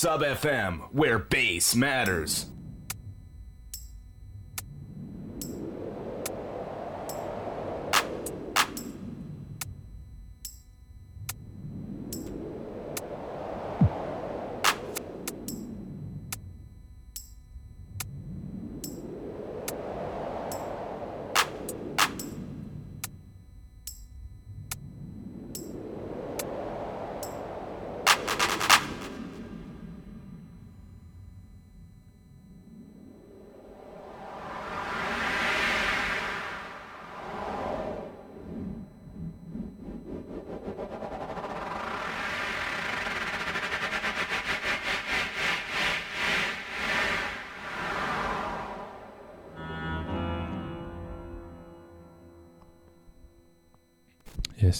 Sub FM, where bass matters.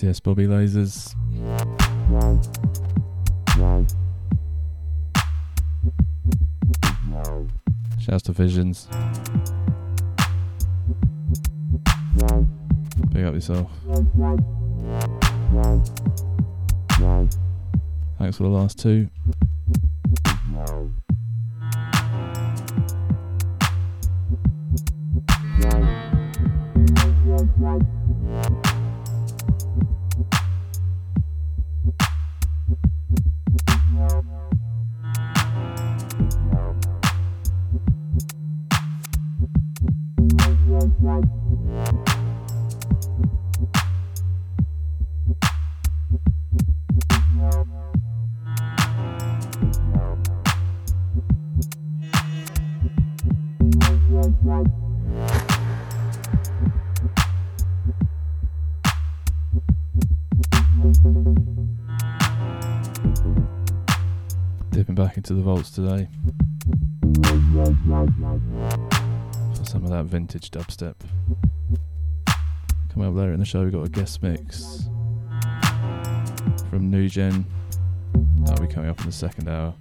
Yes, Bobby Lasers. Shouts to Visions. Pick up yourself. Thanks for the last two. Vaults today for some of that vintage dubstep. Coming up later in the show, we've got a guest mix from Nu Gen. That'll be coming up in the second hour.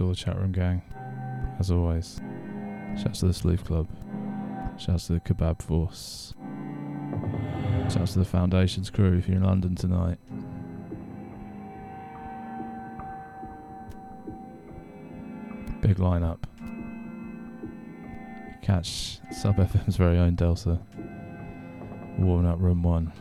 To all the chat room gang, as always. Shouts to the Sleeve Club. Shouts to the Kebab Force. Shouts to the Foundations crew if you're in London tonight. Big lineup. Catch Sub FM's very own Delta. Warming up room one.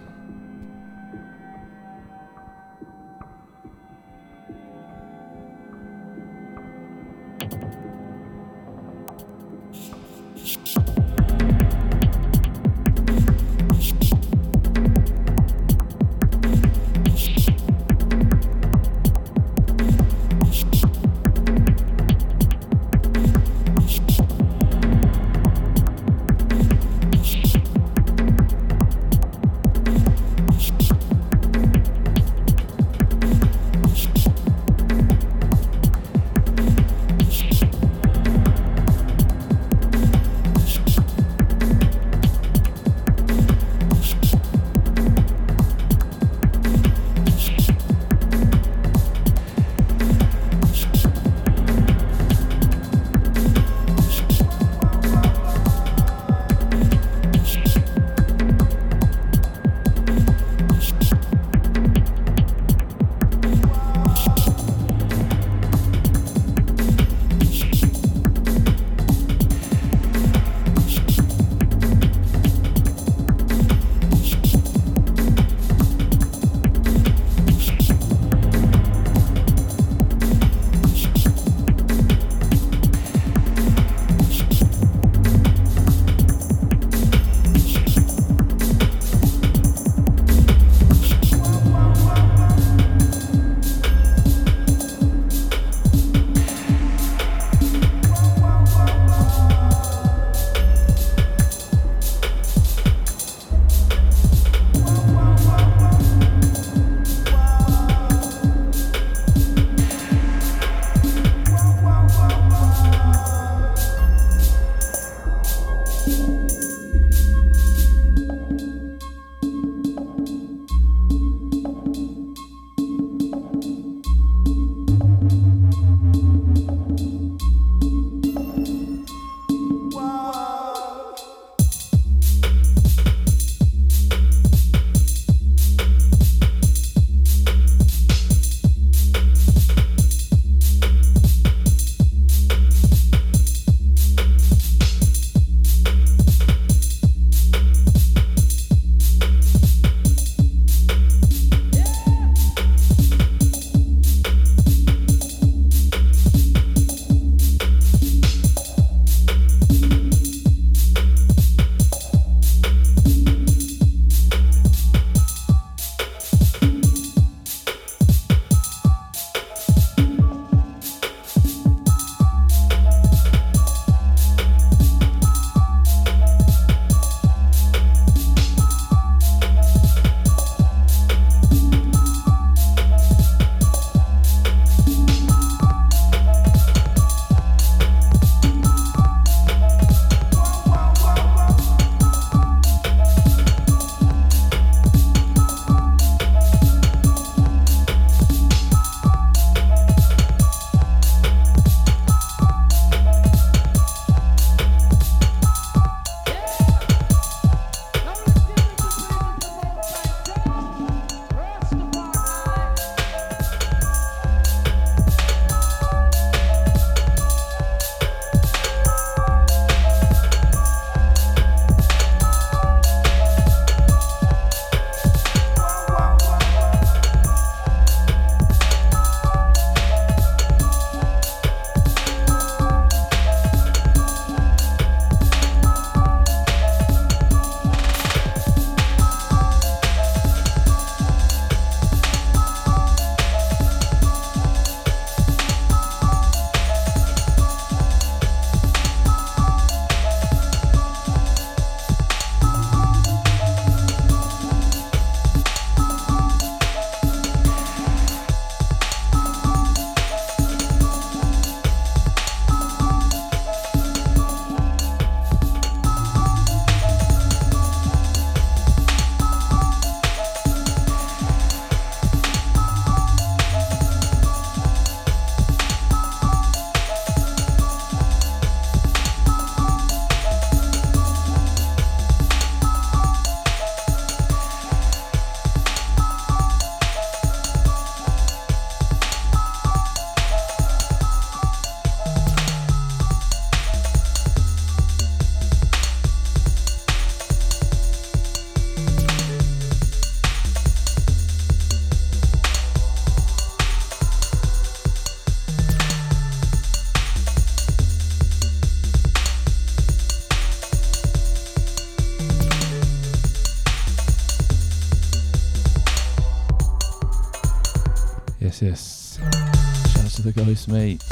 The ghost mate.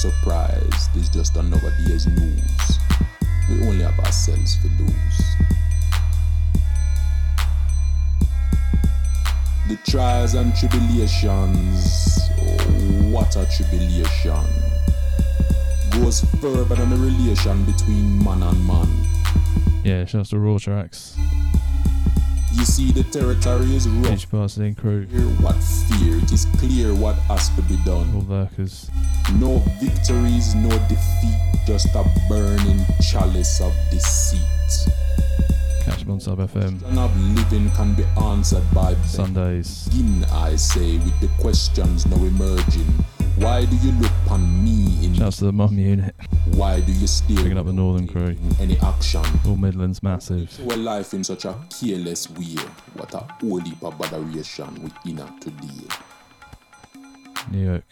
Surprised. It's just another day's news. We only have ourselves to lose. The trials and tribulations, oh, what a tribulation, goes further than the relation between man and man. Yeah, shouts to Raw Tracks. You see, the territory is rough. Past in crew. What fear, it is clear what has to be done. All workers. No victories, no defeat, just a burning chalice of deceit. Catch them on Sub FM. Living can be answered by Sundays. begin, I say, with the questions now emerging. Why do you look upon me in Shouts to the Mum Unit. Why do you steal Picking up the Northern crew. any action? All Midlands massive. A life in such a careless way. What a whole heap of botheration we in at today. New York.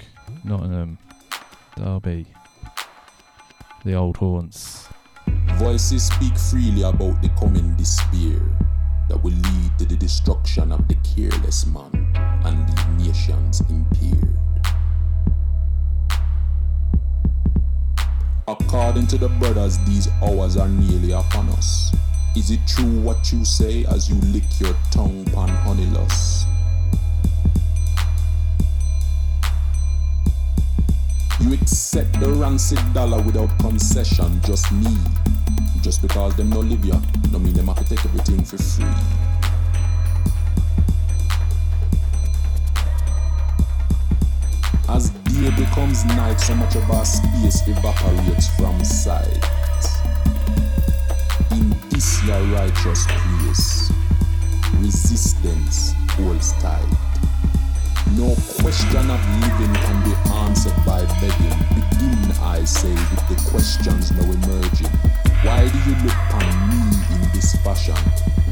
Nottingham. Derby. The old haunts. Voices speak freely about the coming despair that will lead to the destruction of the careless man and leave nations impaired. According to the brothers, these hours are nearly upon us. Is it true what you say as you lick your tongue upon honeyless? You accept the rancid dollar without concession, just me. Just because them no live ya, no mean them have to take everything for free. As day becomes night, so much of our space evaporates from sight. In this your righteous place, resistance holds tight. No question of living can be answered by begging. Begin, I say, with the questions now emerging. Why do you look on me in this fashion?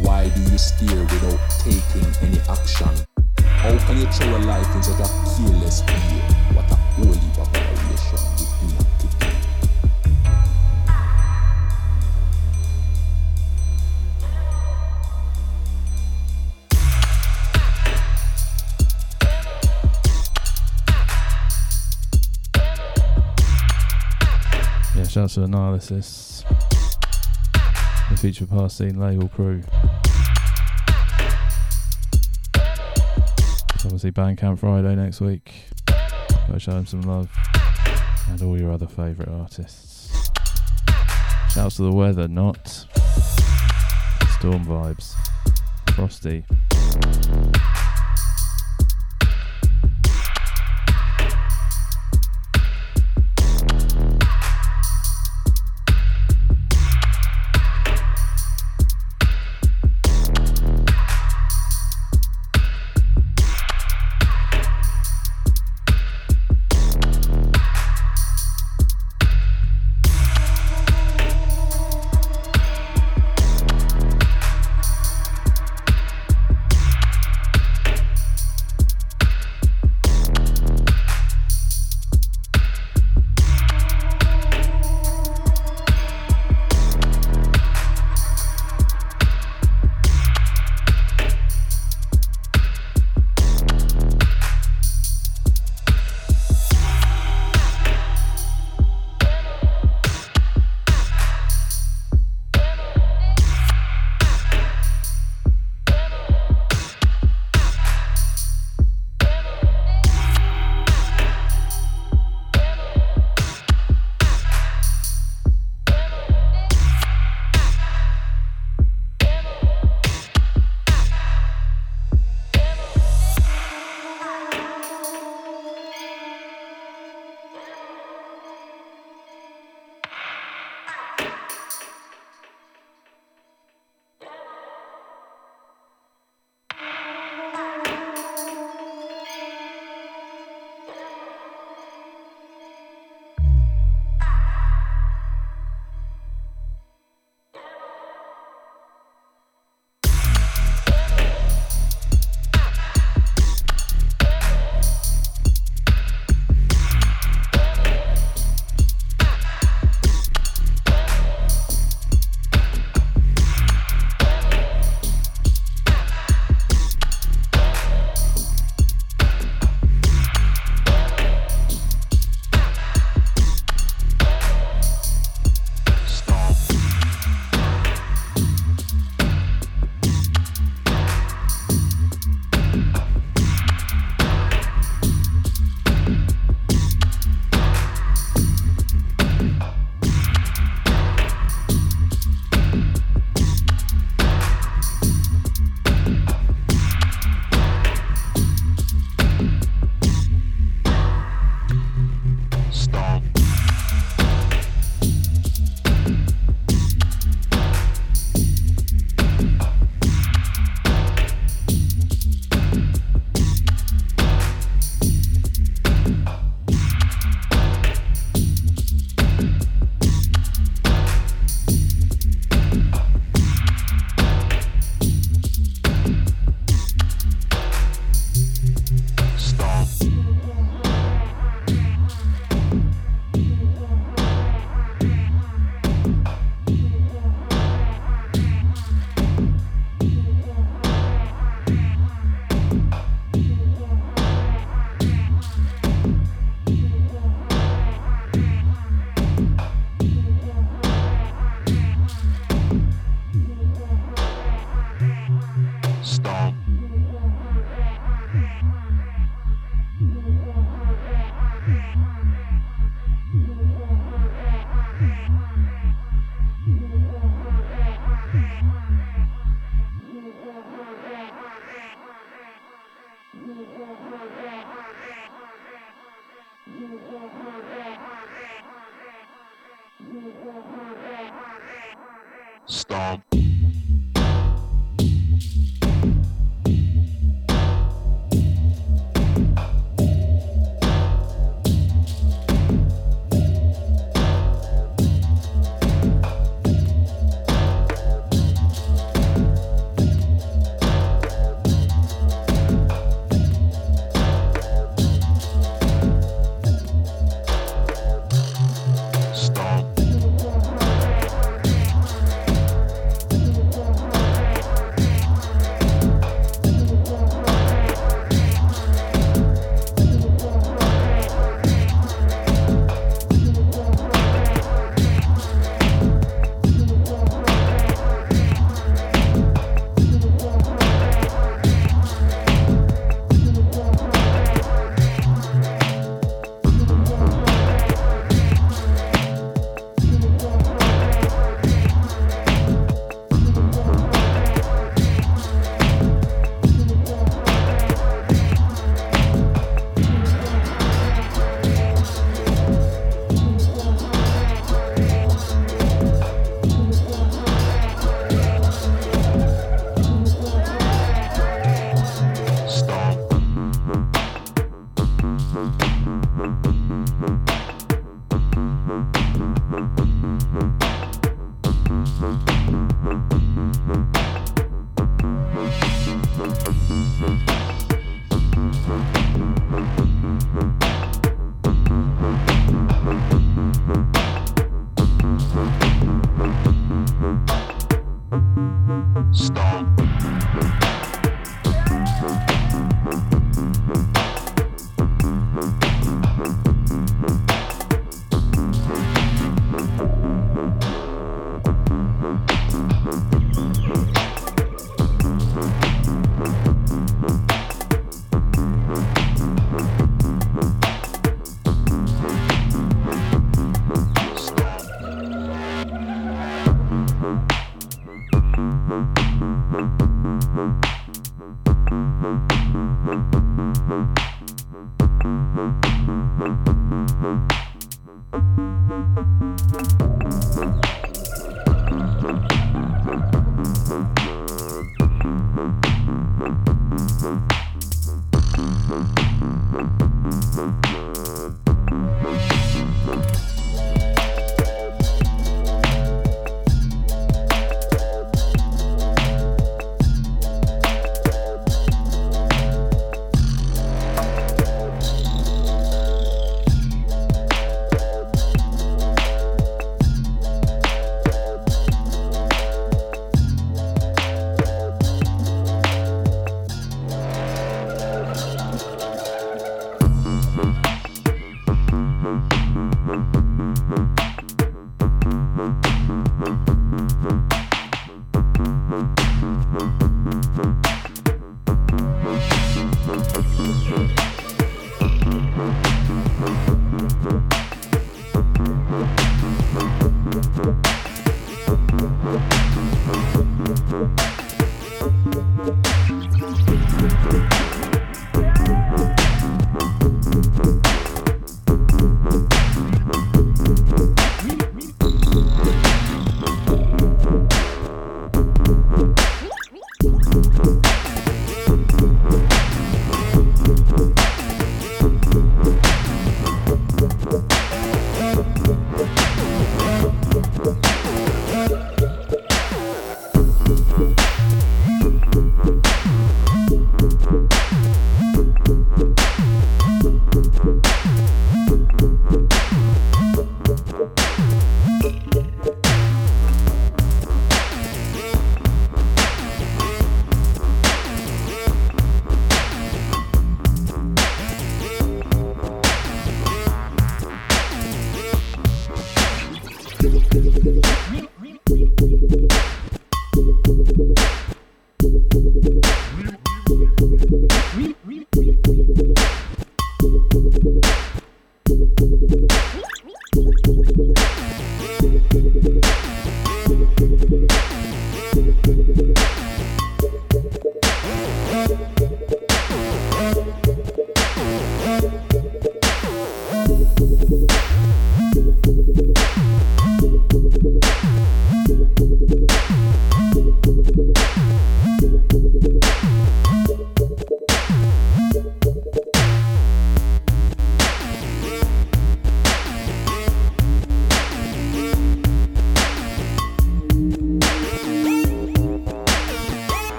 Why do you stare without taking any action? How can you throw a life in such a careless way? Yeah, shouts to Analysis. The Future Past Scene label crew. Obviously, Bandcamp Friday next week. Go show them some love. And all your other favourite artists. Shouts to the weather, not storm vibes. Frosty.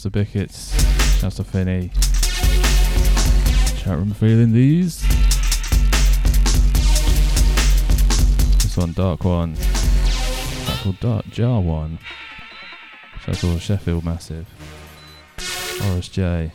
Shouts to Bickets. Shouts to Finney. Chat room feeling these. This one, Dark One. That's called Dark Jar One. Shouts to Sheffield Massive. Horace J.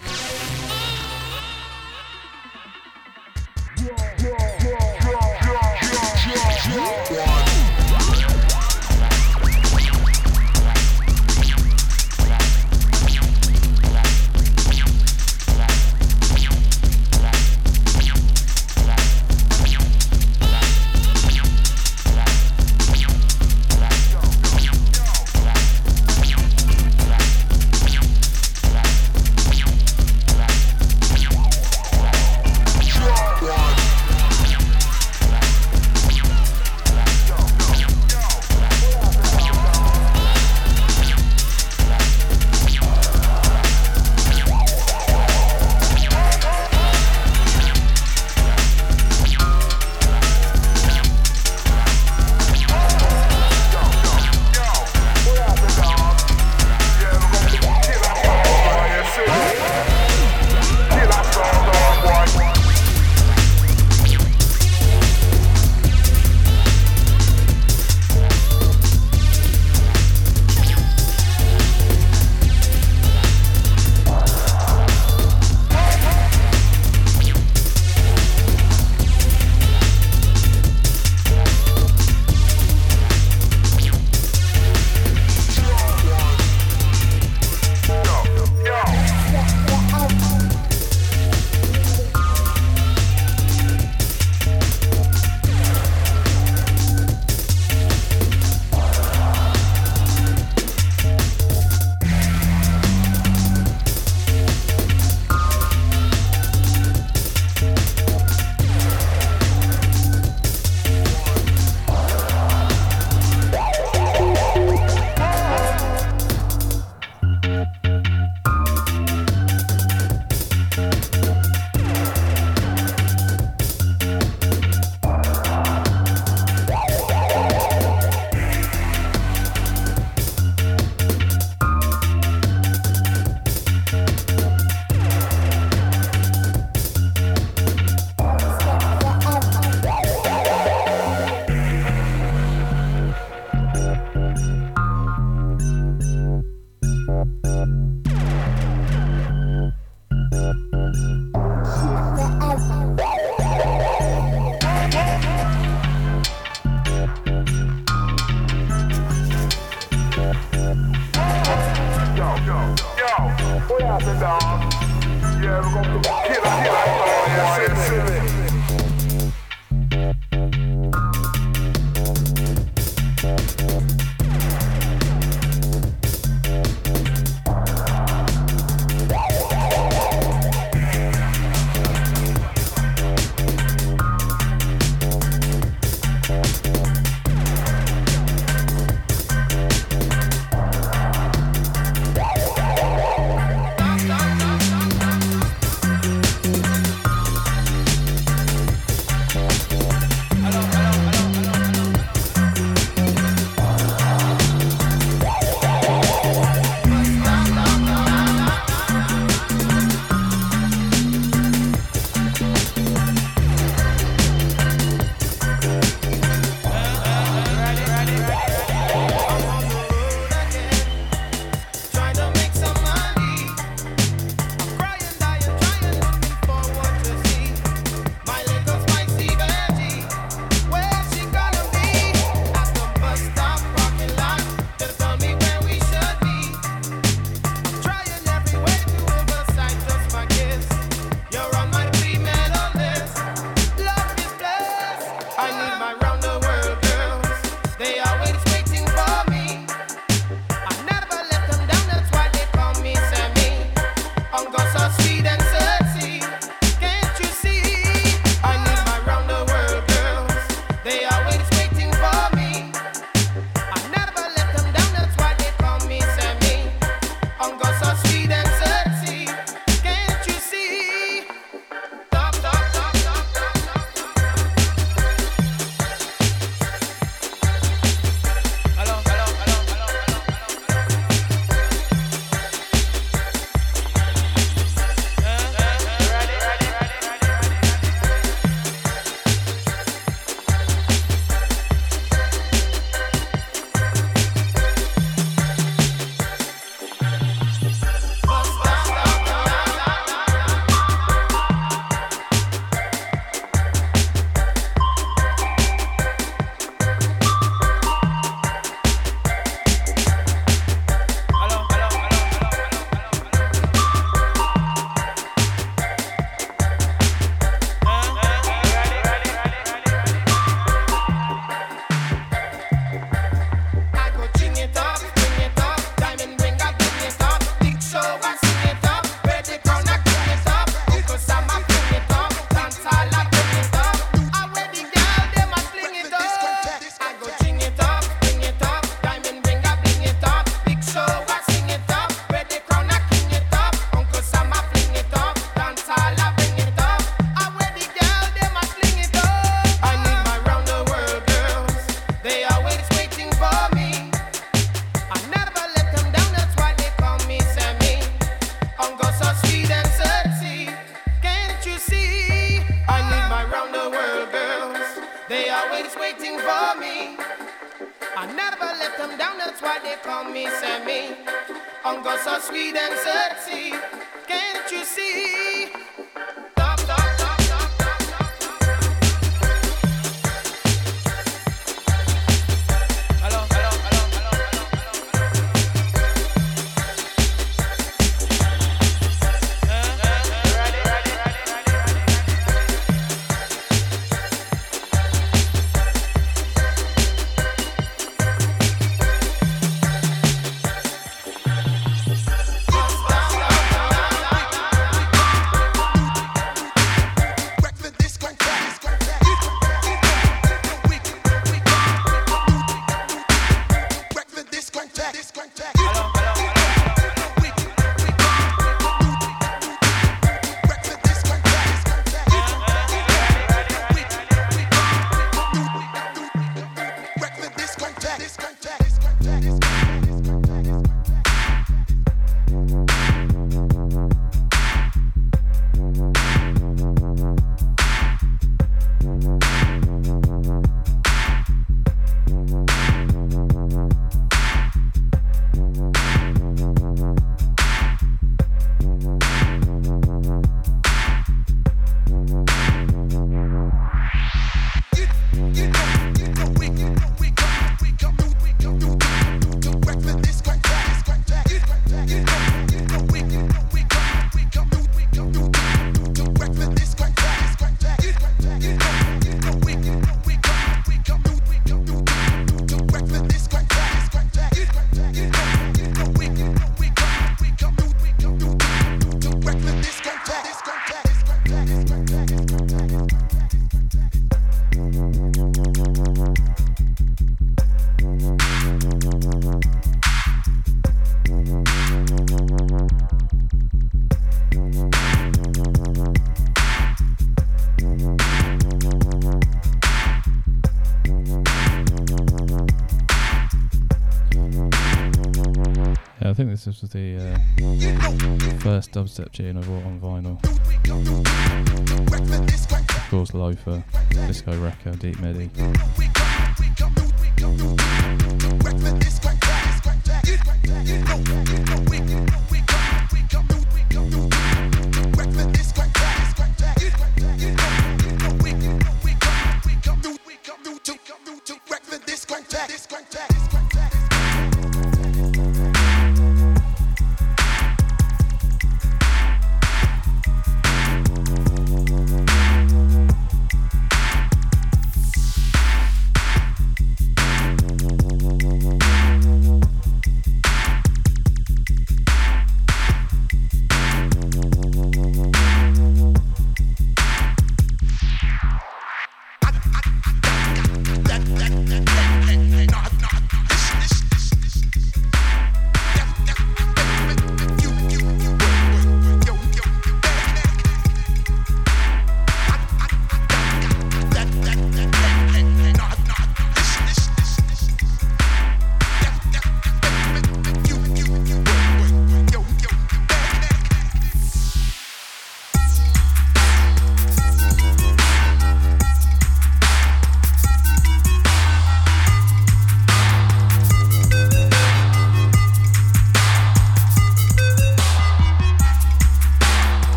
this was the uh, first dubstep tune I bought on vinyl. Of course, Loefah, Disco Record, Deep Medi.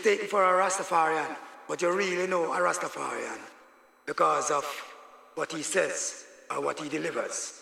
Mistaken for a Rastafarian, but you really know a Rastafarian because of what he says or what he delivers.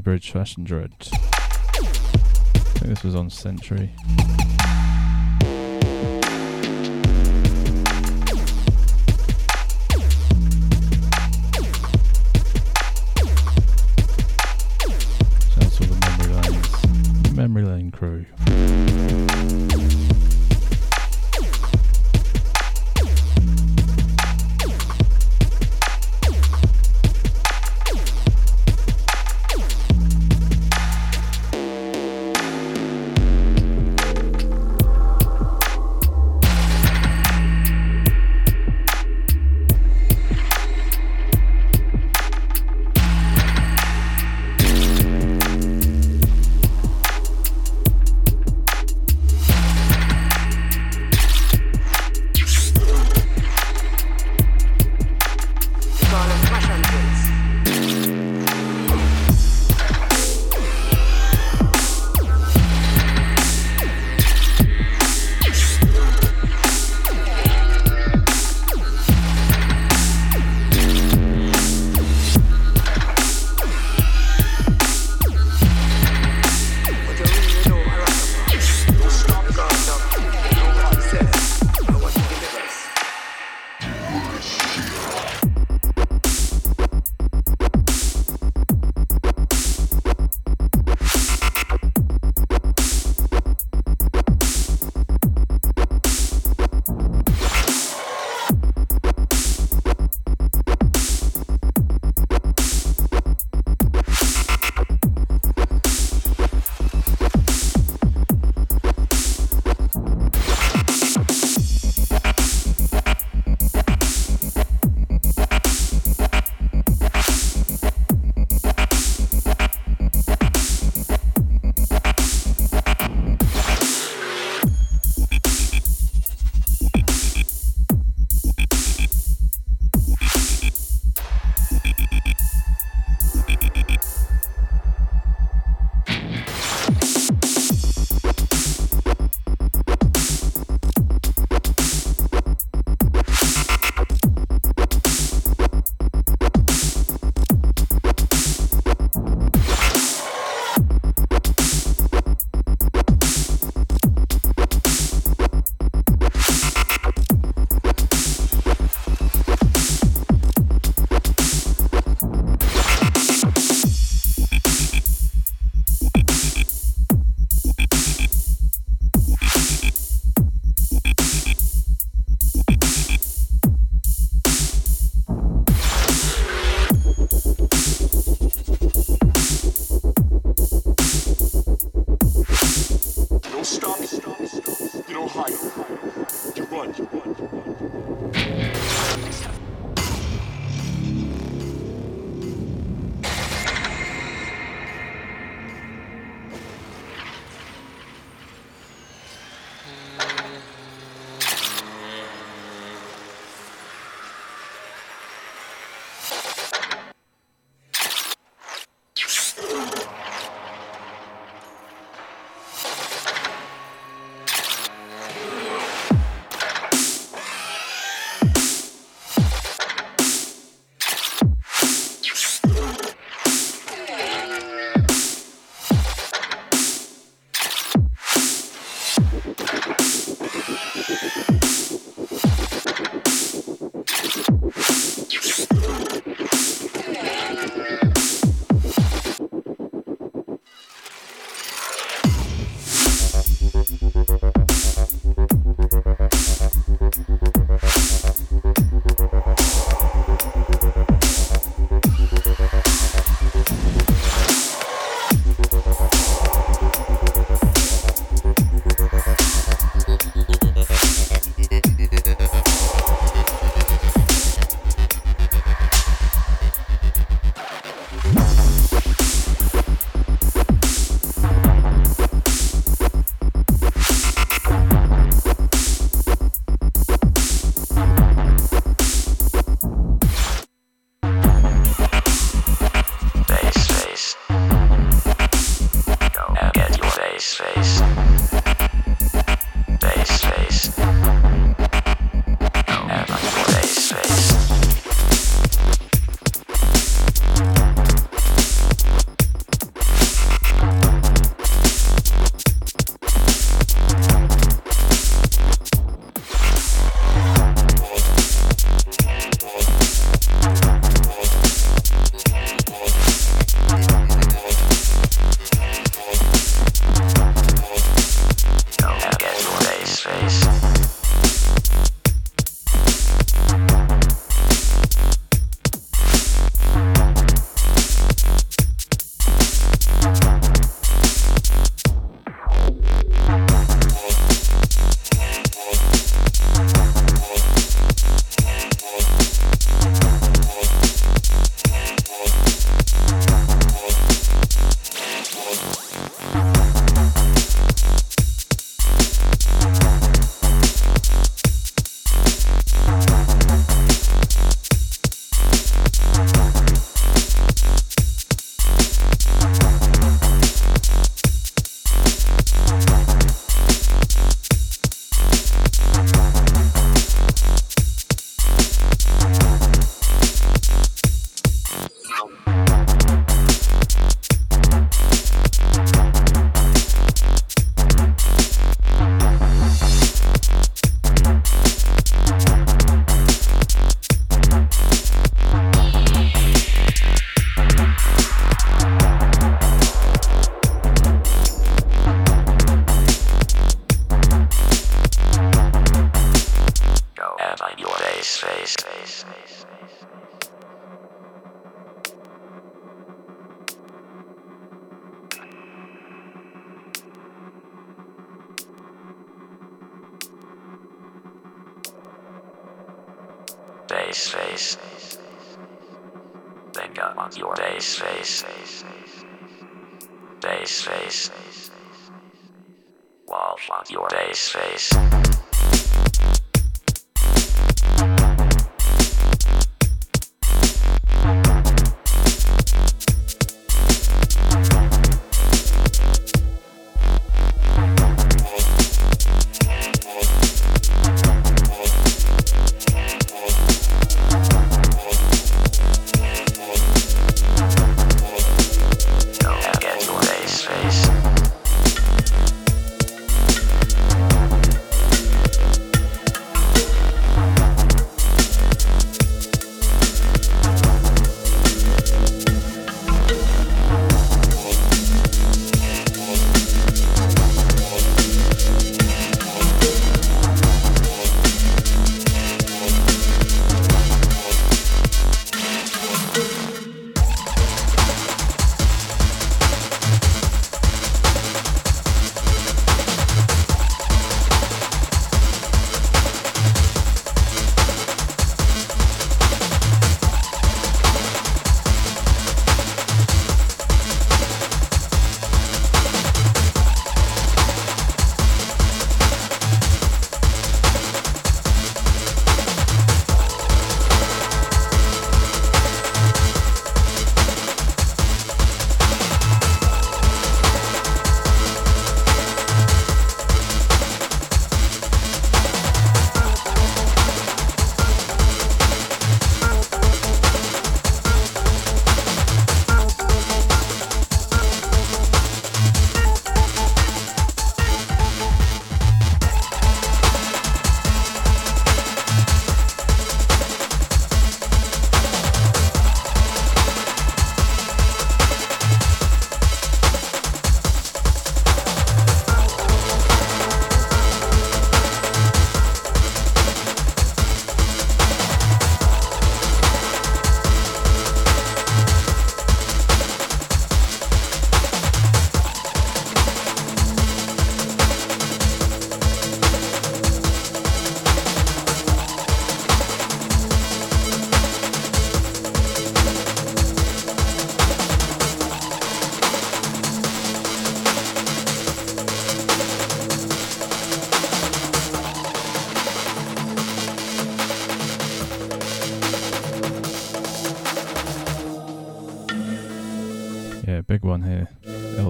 Bridge Fashion Dread. I think this was on Century.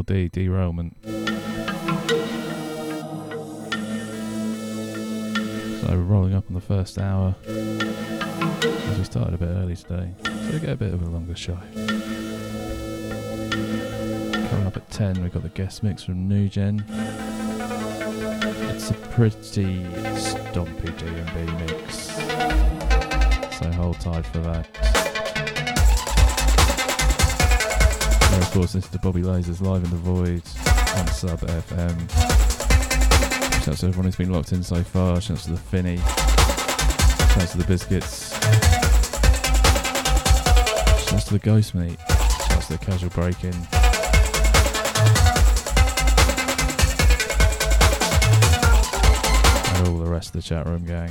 LD derailment. So we're rolling up on the first hour. As we started a bit early today. So we get a bit of a longer show. Coming up at 10, we've got the guest mix from Nu Gen. It's a pretty stompy D&B mix. So hold tight for that. Of course, is the Bobby Lasers live in the void on Sub FM. Shout out to everyone who's been locked in so far. Shout out to the Finny. Shout out to the Biscuits. Shout out to the Ghost Meat. Shout out to the Casual Break In. And all the rest of the chat room gang.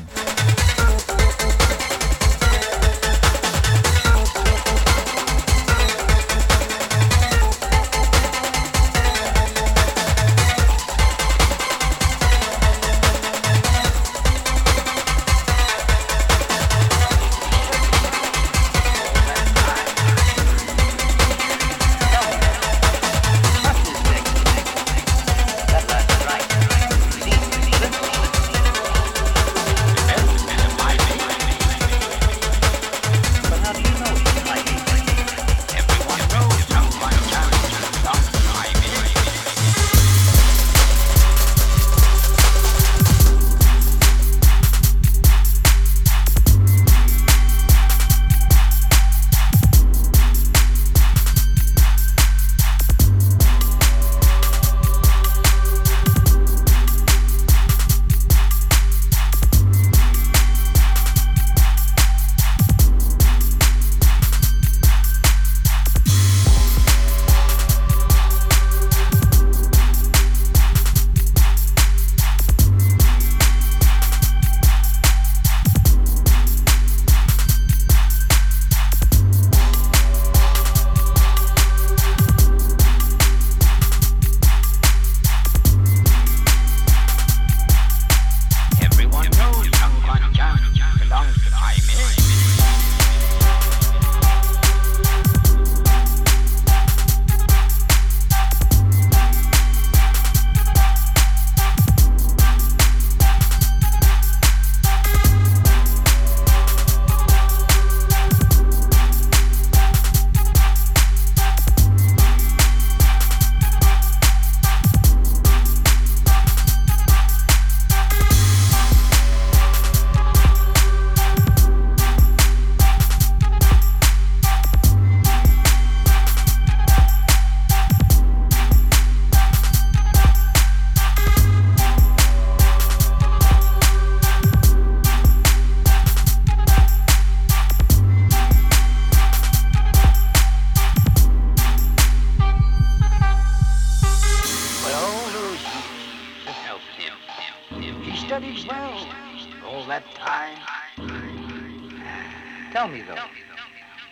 Tell me, though,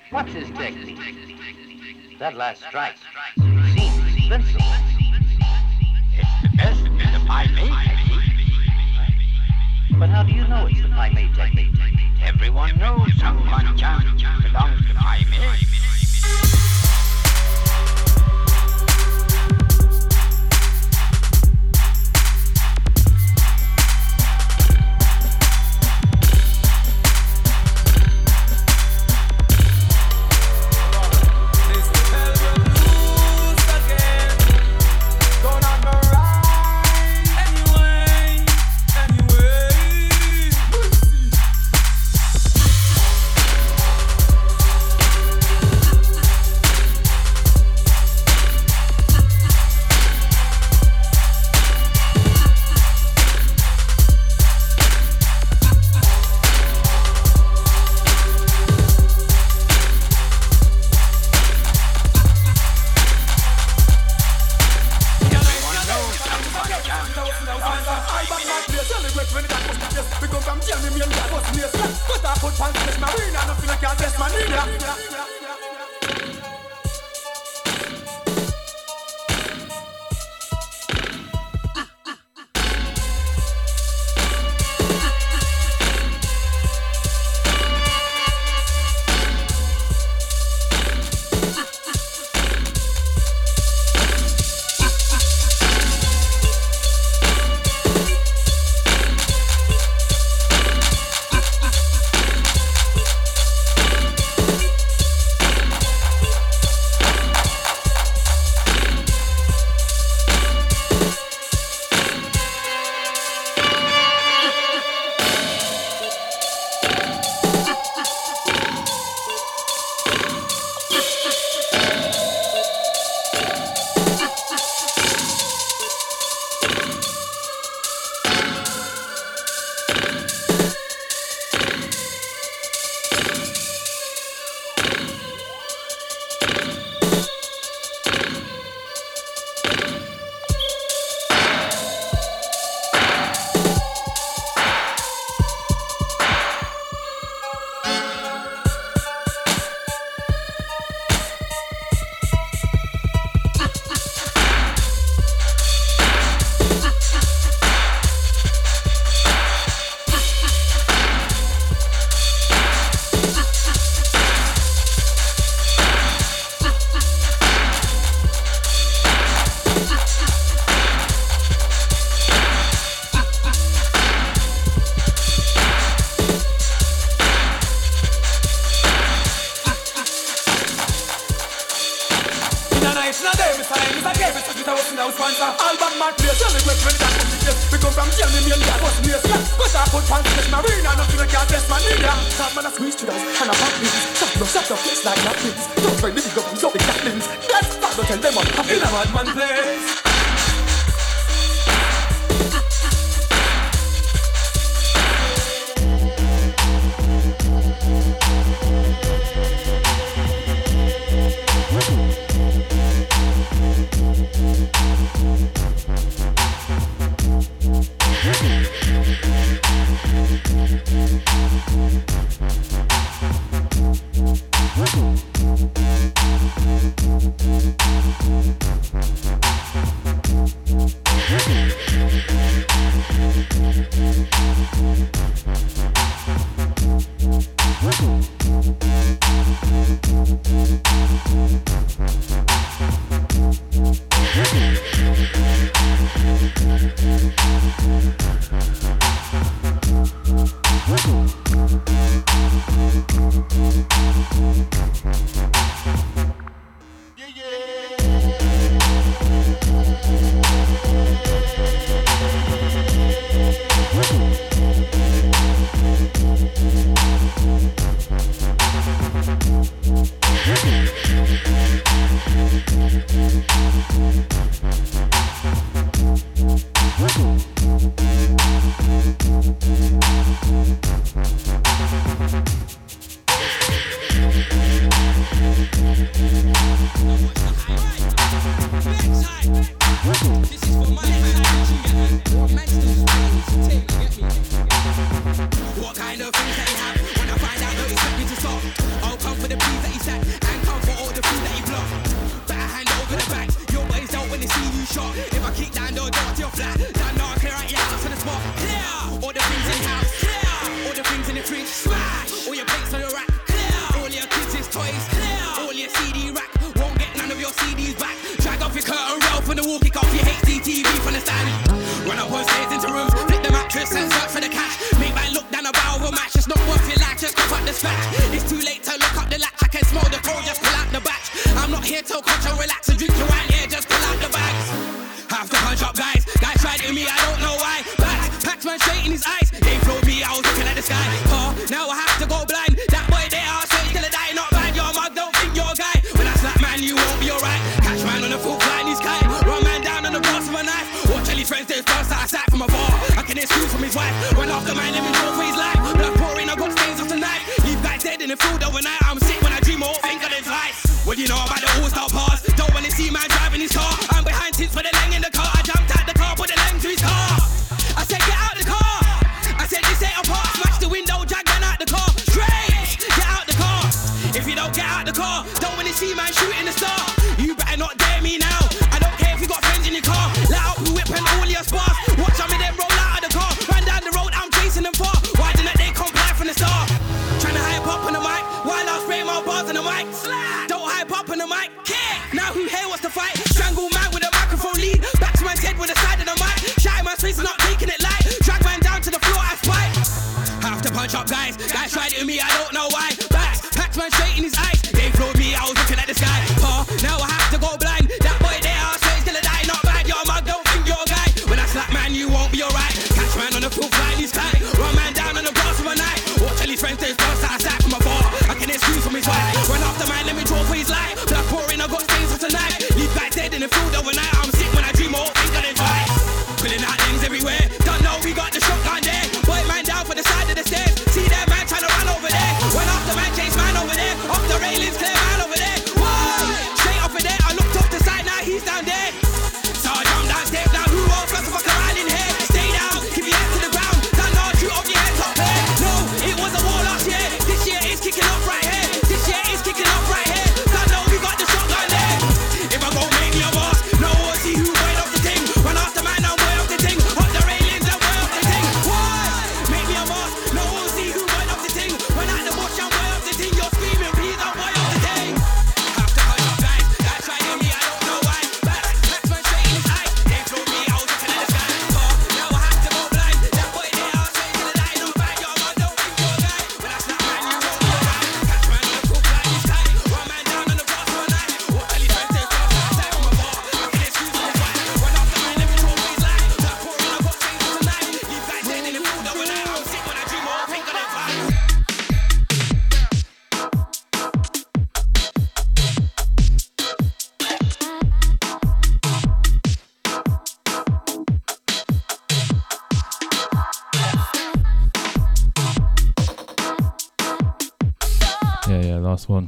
what's his technique? That last strike seems invincible. It's the best the Pai Mei technique. But how do you know it's the Pai Mei technique? Everyone knows Sun Quan Chan belongs to Pai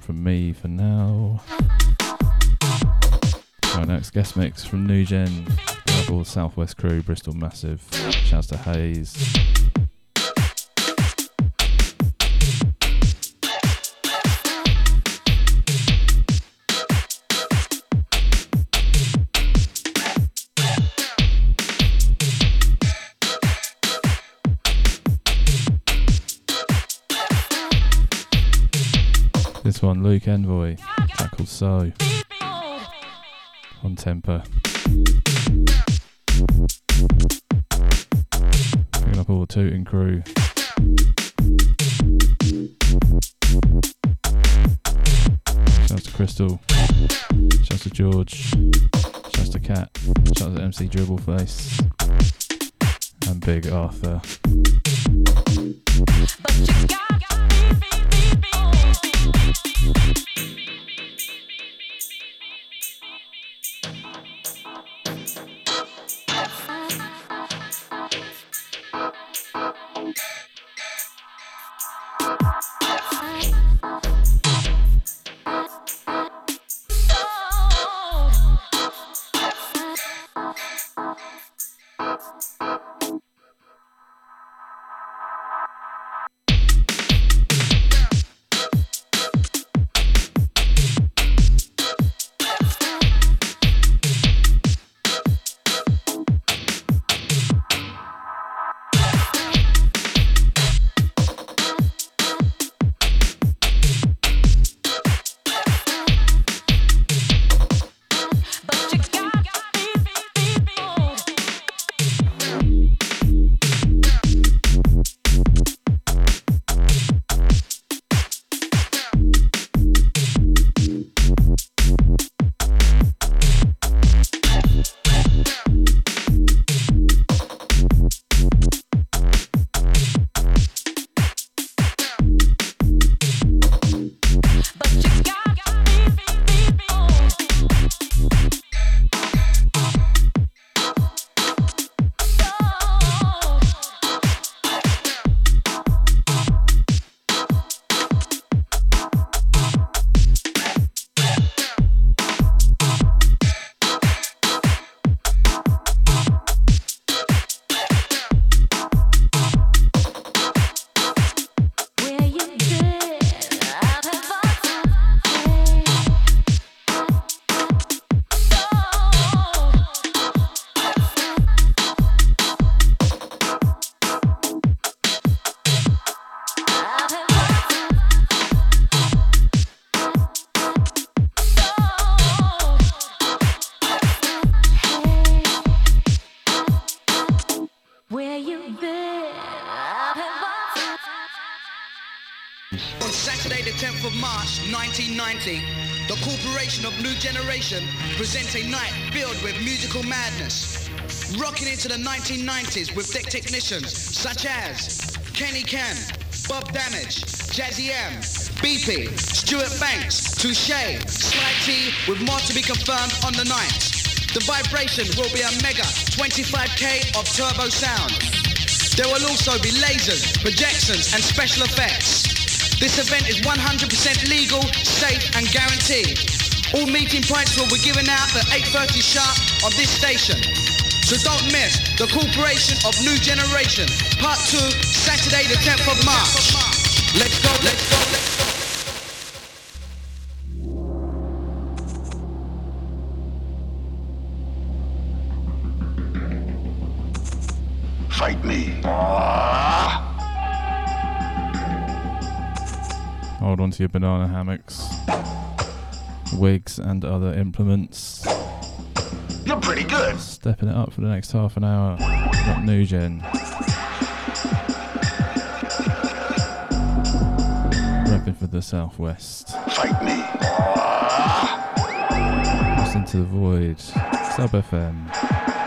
from me for now. Our next guest mix from Nu Gen, Southwest Crew, Bristol Massive. Shouts to Hayes. Luke Envoy, track So, on Temper. Picking up all the tooting crew. Shouts to Crystal, shouts to George, shouts to Cat, shouts to MC Dribbleface, and Big Arthur. 1990s with tech technicians such as Kenny Ken, Bob Damage, Jazzy M, BP, Stuart Banks, Touche, Sly T, with more to be confirmed on the night. The vibration will be a mega 25k of turbo sound. There will also be lasers, projections, and special effects. This event is 100% legal, safe, and guaranteed. All meeting points will be given out at 8.30 sharp on this station. So don't miss the Corporation of New Generation, Part 2, Saturday the 10th of March. Let's go, let's go, let's go. Fight me. Hold on to your banana hammocks, wigs, and other implements. You're pretty good. Stepping it up for the next half an hour. Got Nu Gen. Repping for the Southwest. Fight me. Listen to the Void. Sub FM.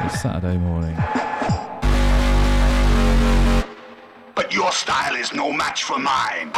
It's Saturday morning. But your style is no match for mine.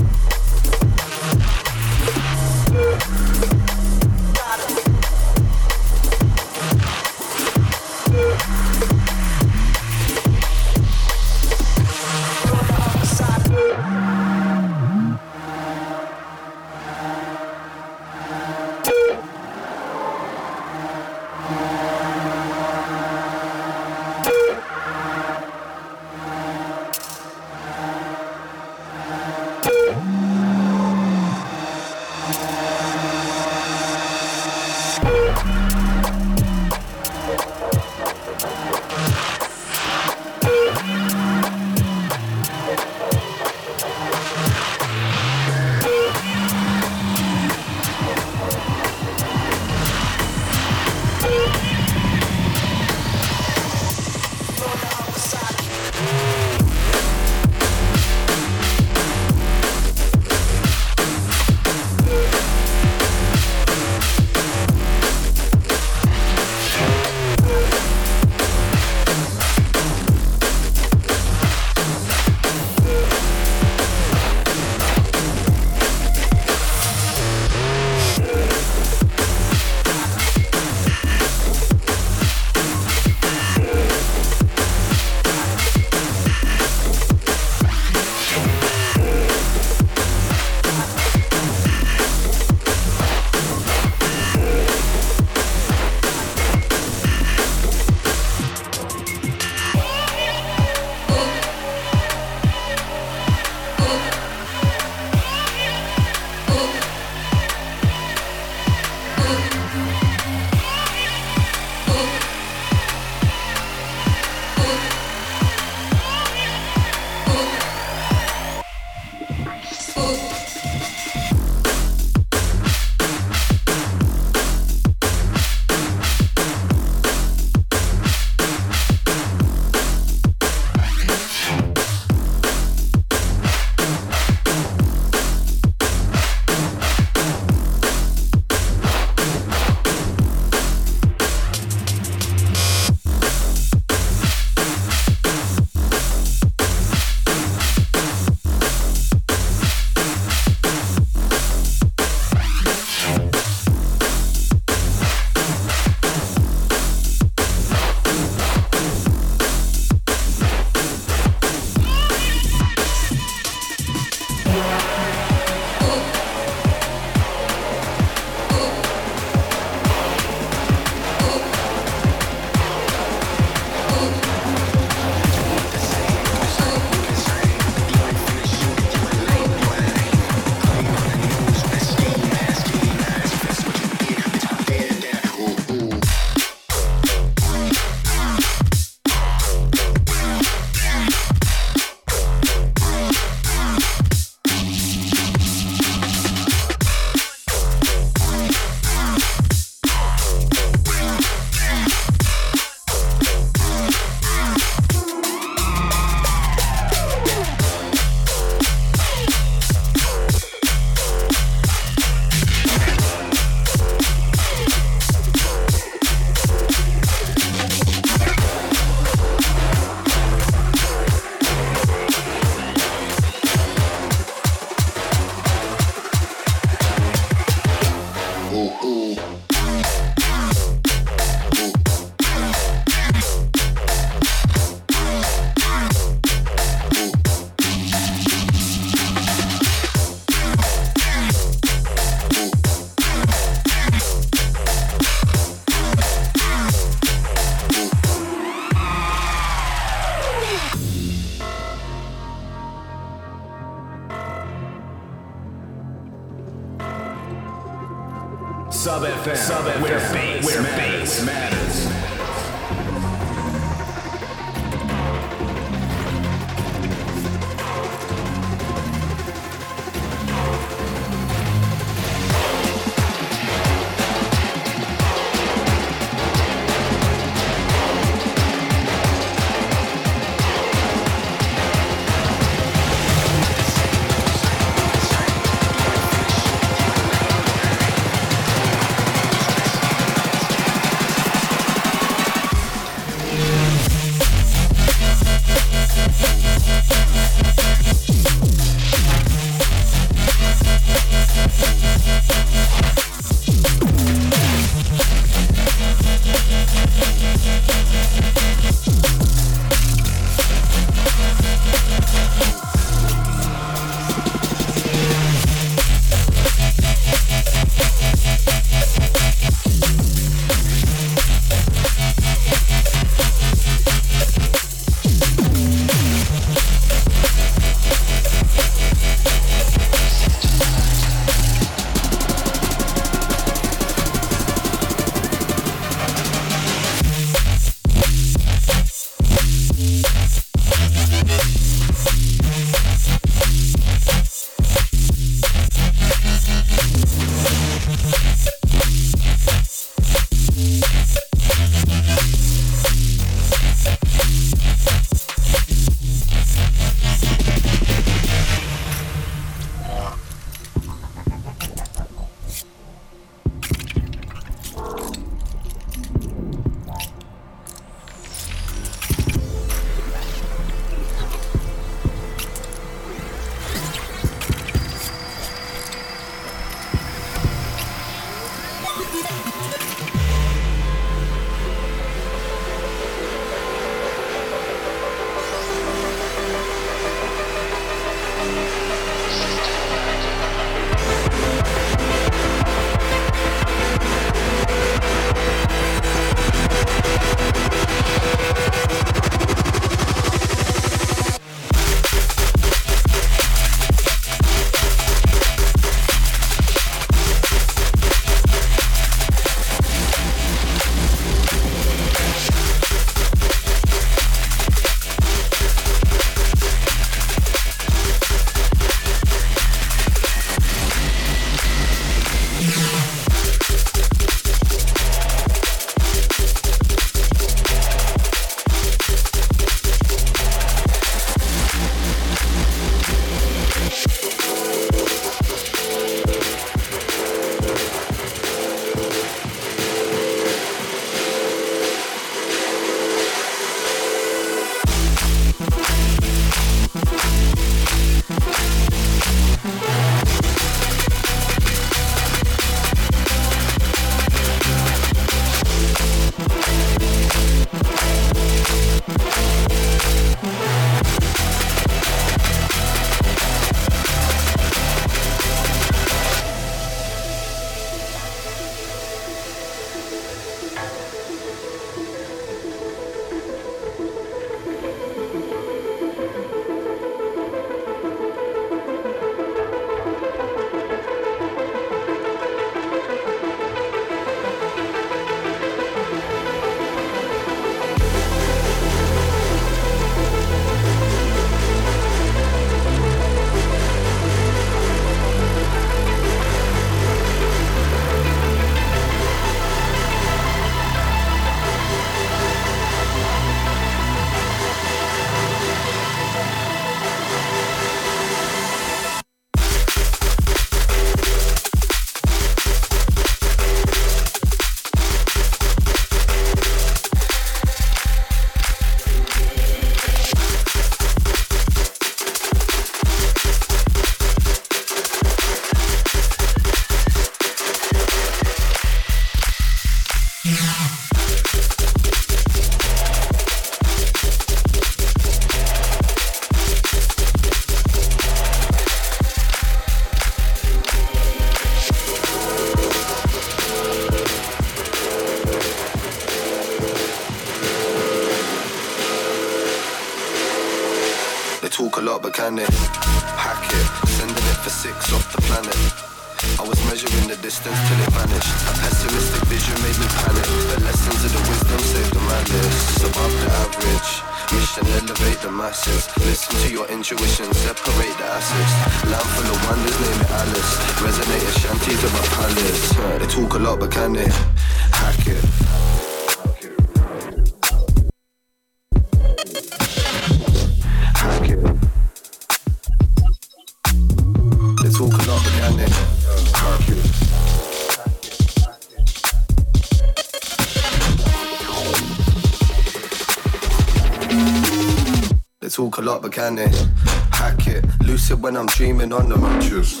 When I'm dreaming on the mattress.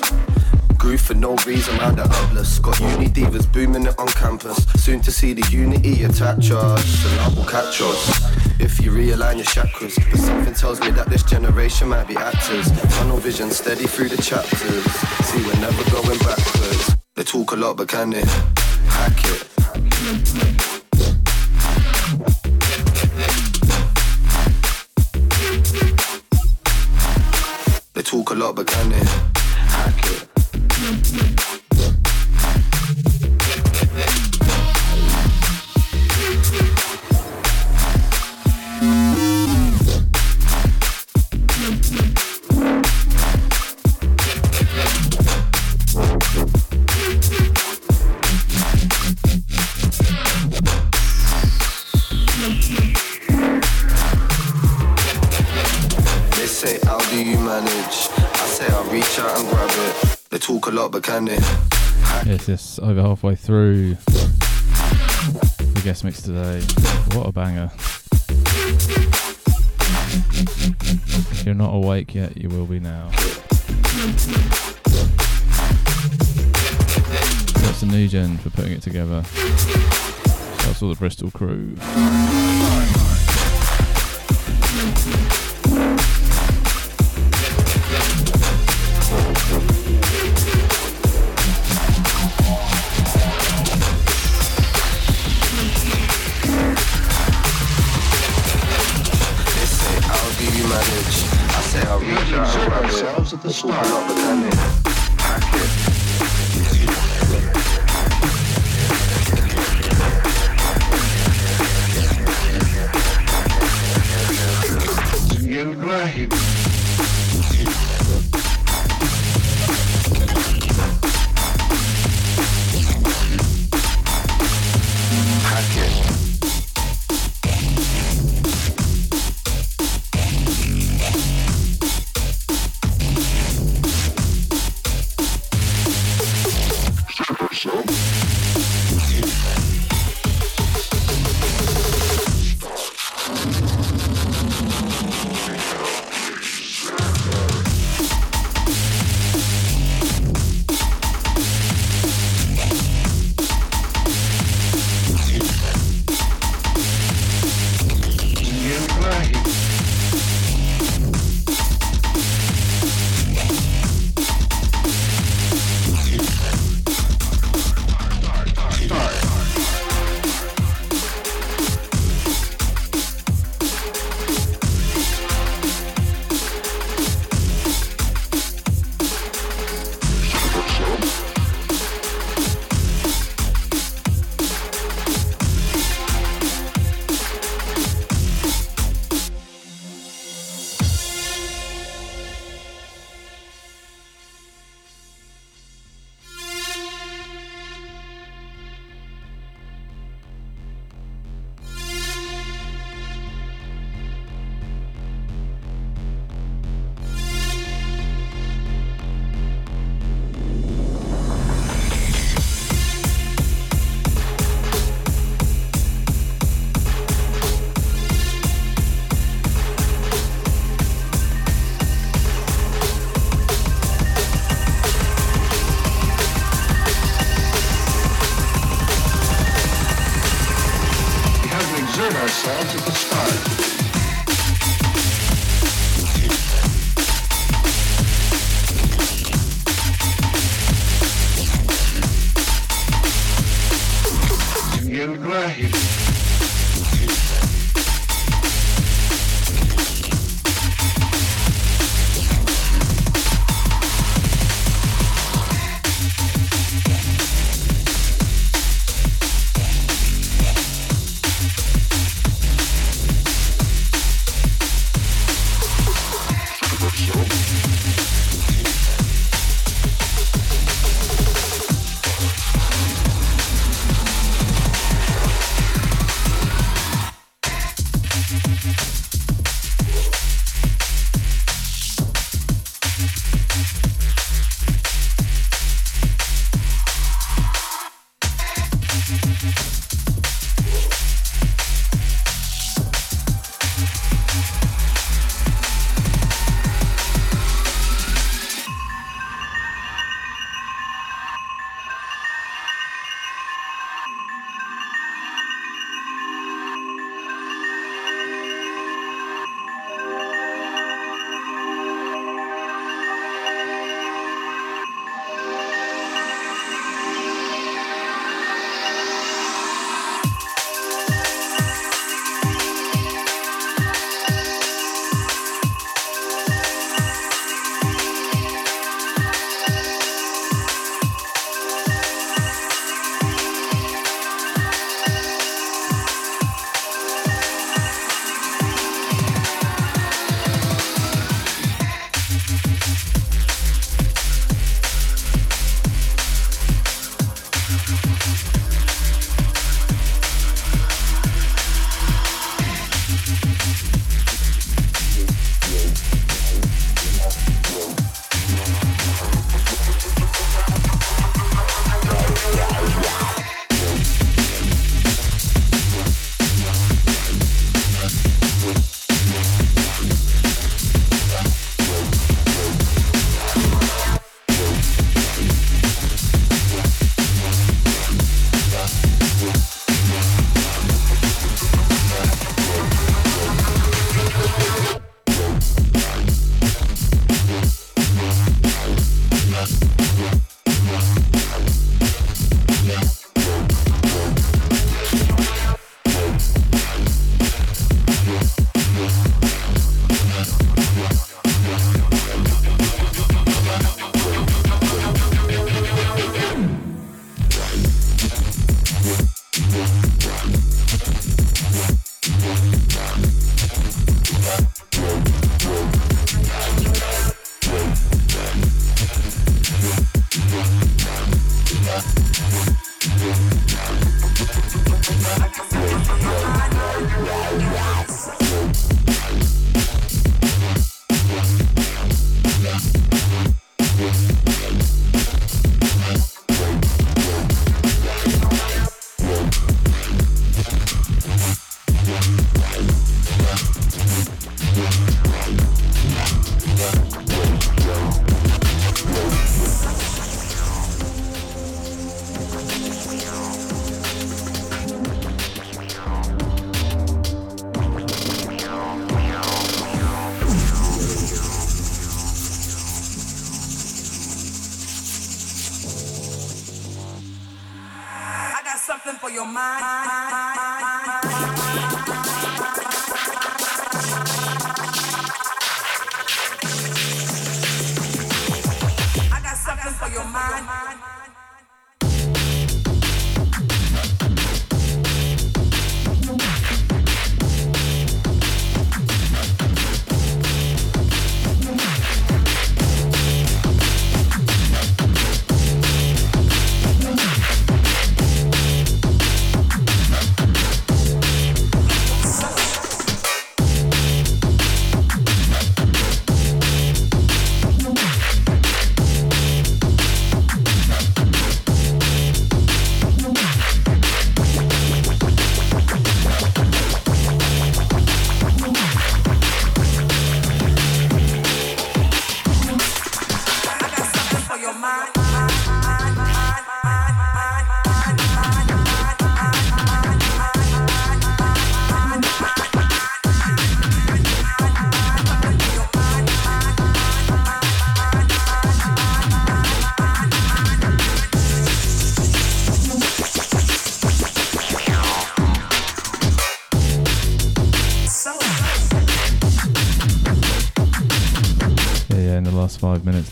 Groove for no reason round the outlets. Got uni divas booming it on campus. Soon to see the unity attach us. The love will catch us. If you realign your chakras, but something tells me that this generation might be actors. Tunnel vision steady through the chapters. See, we're never going backwards. They talk a lot, but can they hack it? Lot, but can they hack it? Yes, over halfway through the guest mix today. What a banger. If you're not awake yet, you will be now. That's the Nu Gen for putting it together. That's all the Bristol crew.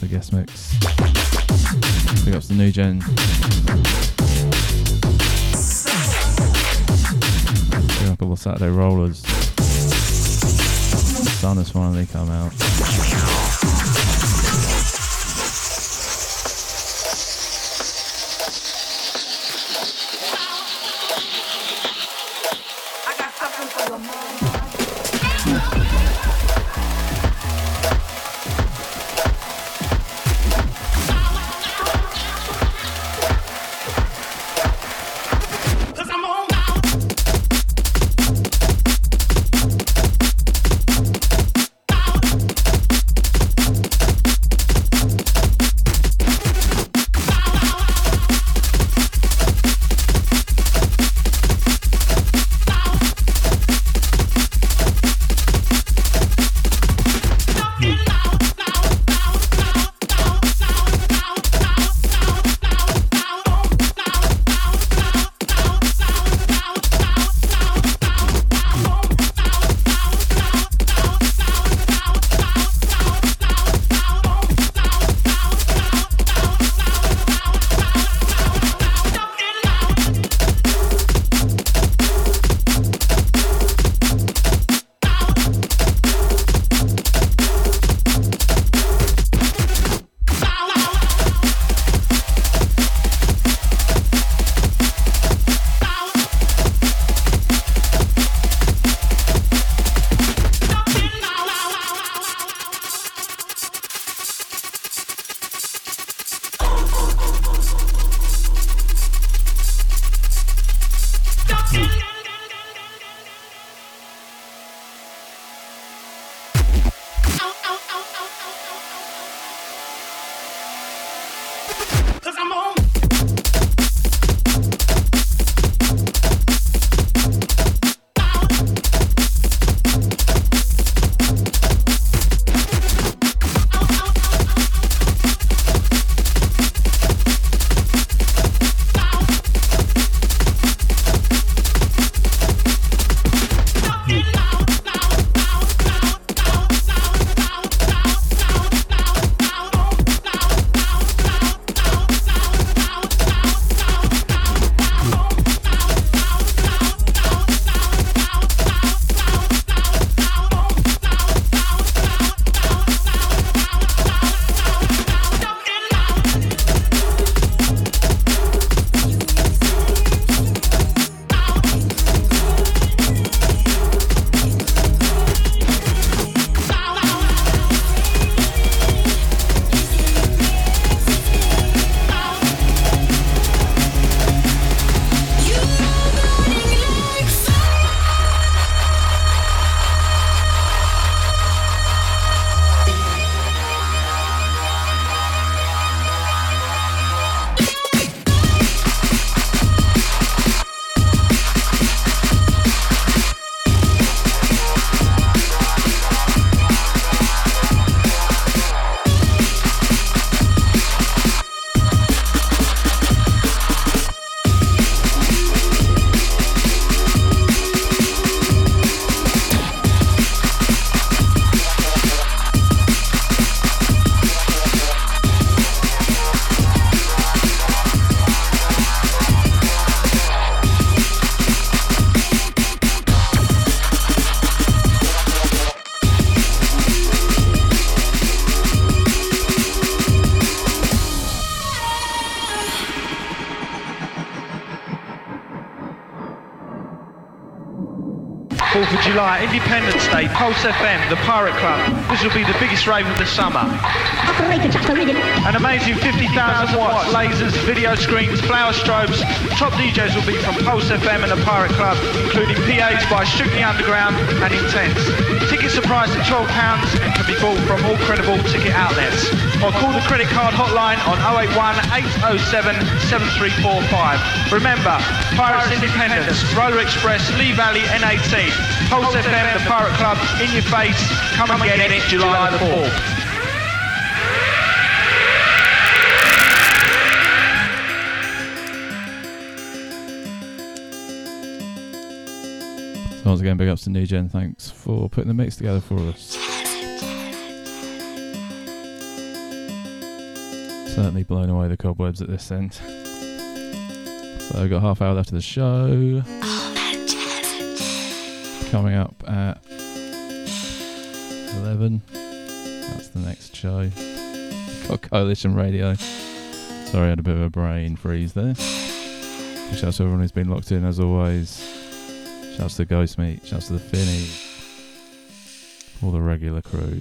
The guest mix. Big ups to Nu Gen. Big up all the Saturday Rollers. The sun has finally come out. Pulse FM, the Pirate Club. This will be the biggest rave of the summer. An amazing 50,000 watts, lasers, video screens, flower strobes. Top DJs will be from Pulse FM and the Pirate Club, including PAs by Strictly Underground and Intense. Tickets are priced at £12 and can be bought from all credible ticket outlets. Or call the credit card hotline on 081 807 7345. Remember, Pirates Independence, Roller Express, Lee Valley N18, Pulse FM, the Pirate Club, in your face. Come and get it, July the 4th. Once again, big ups to Nu Gen. Thanks for putting the mix together for us. Certainly blown away the cobwebs at this end. So we've got half hour left of the show. Coming up at 11. That's the next show. Got Coalition Radio. Sorry, I had a bit of a brain freeze there. Shout out to everyone who's been locked in as always. Shouts to Ghost Meat, shouts to the Finny, all the regular crew.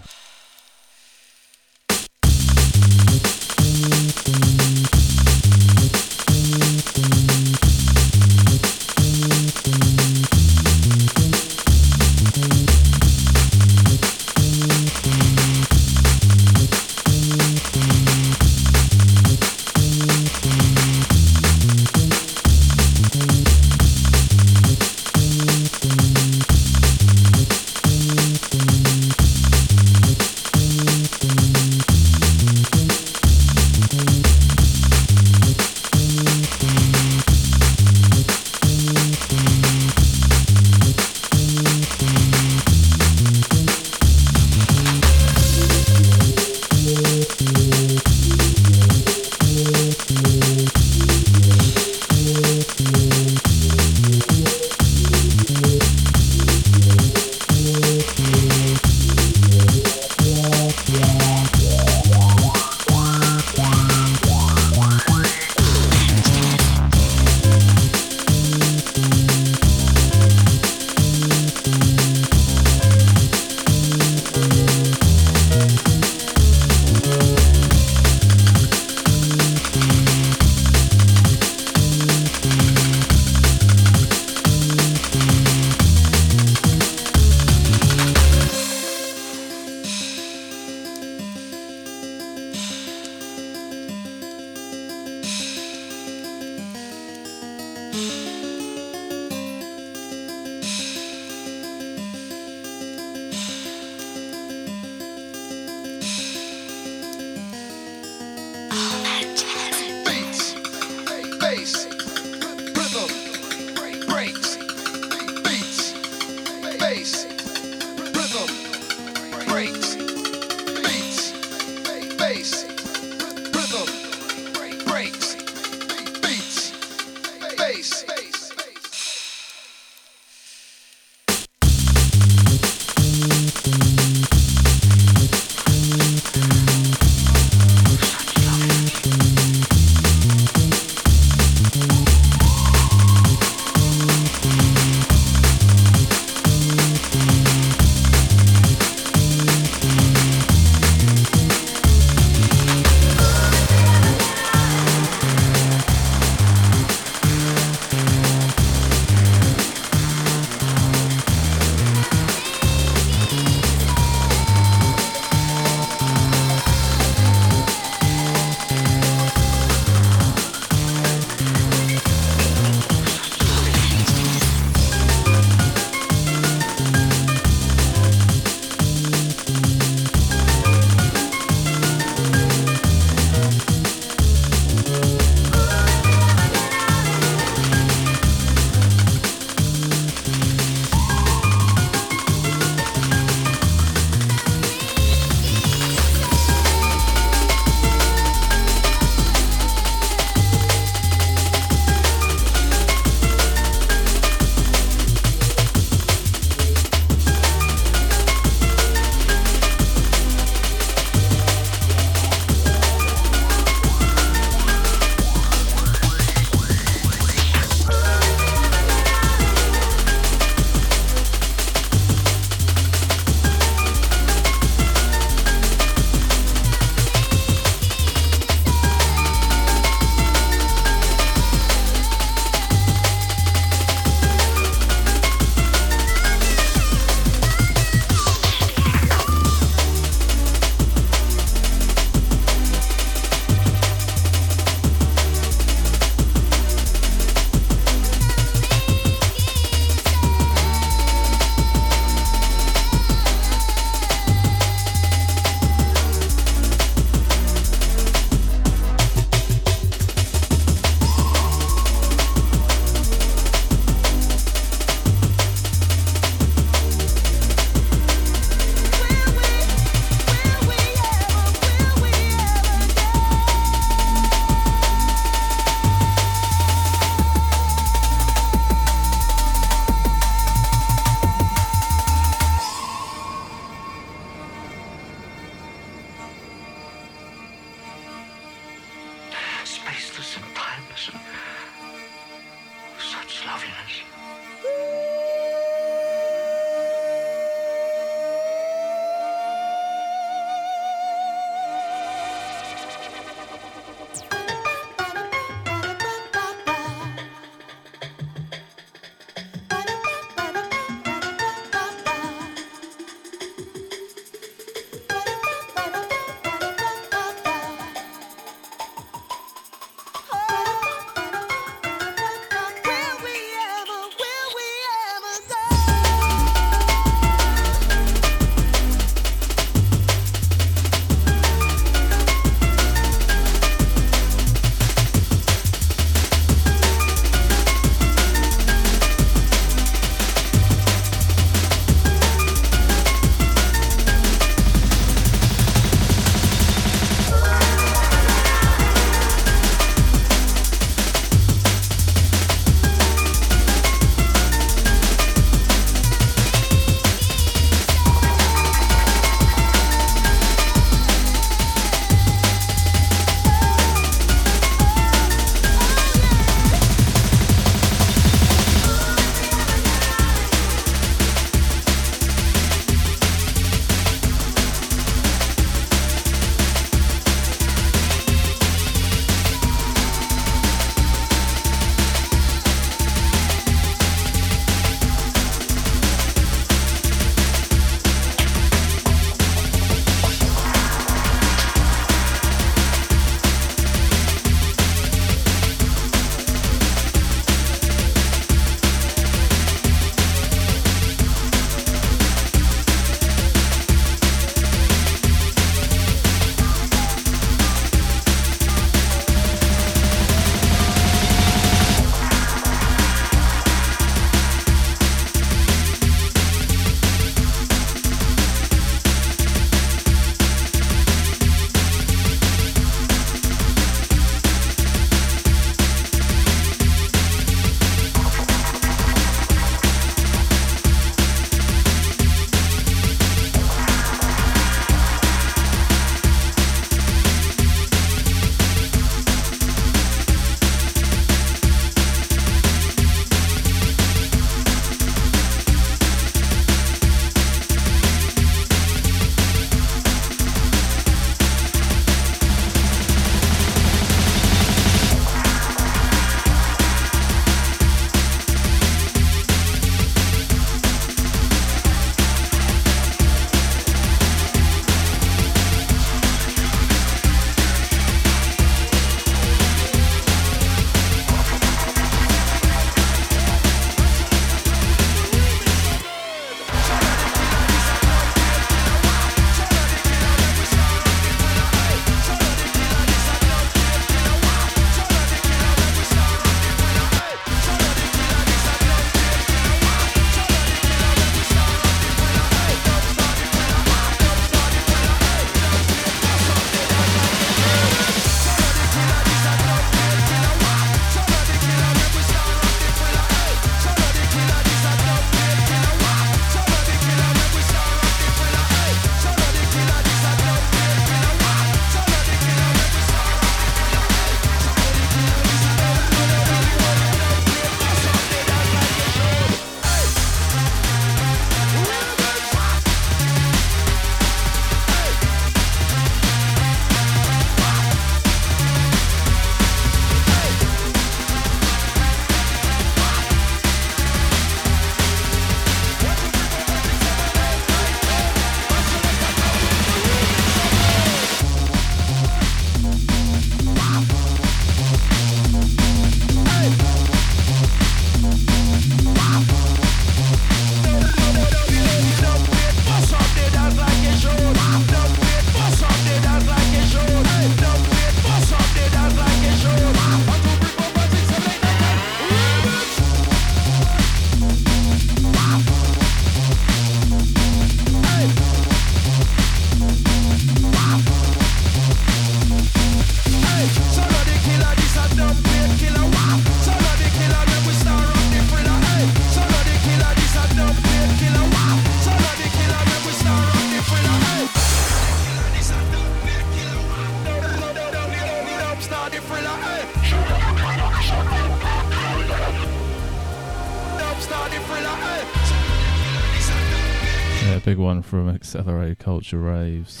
06, Culture Raves,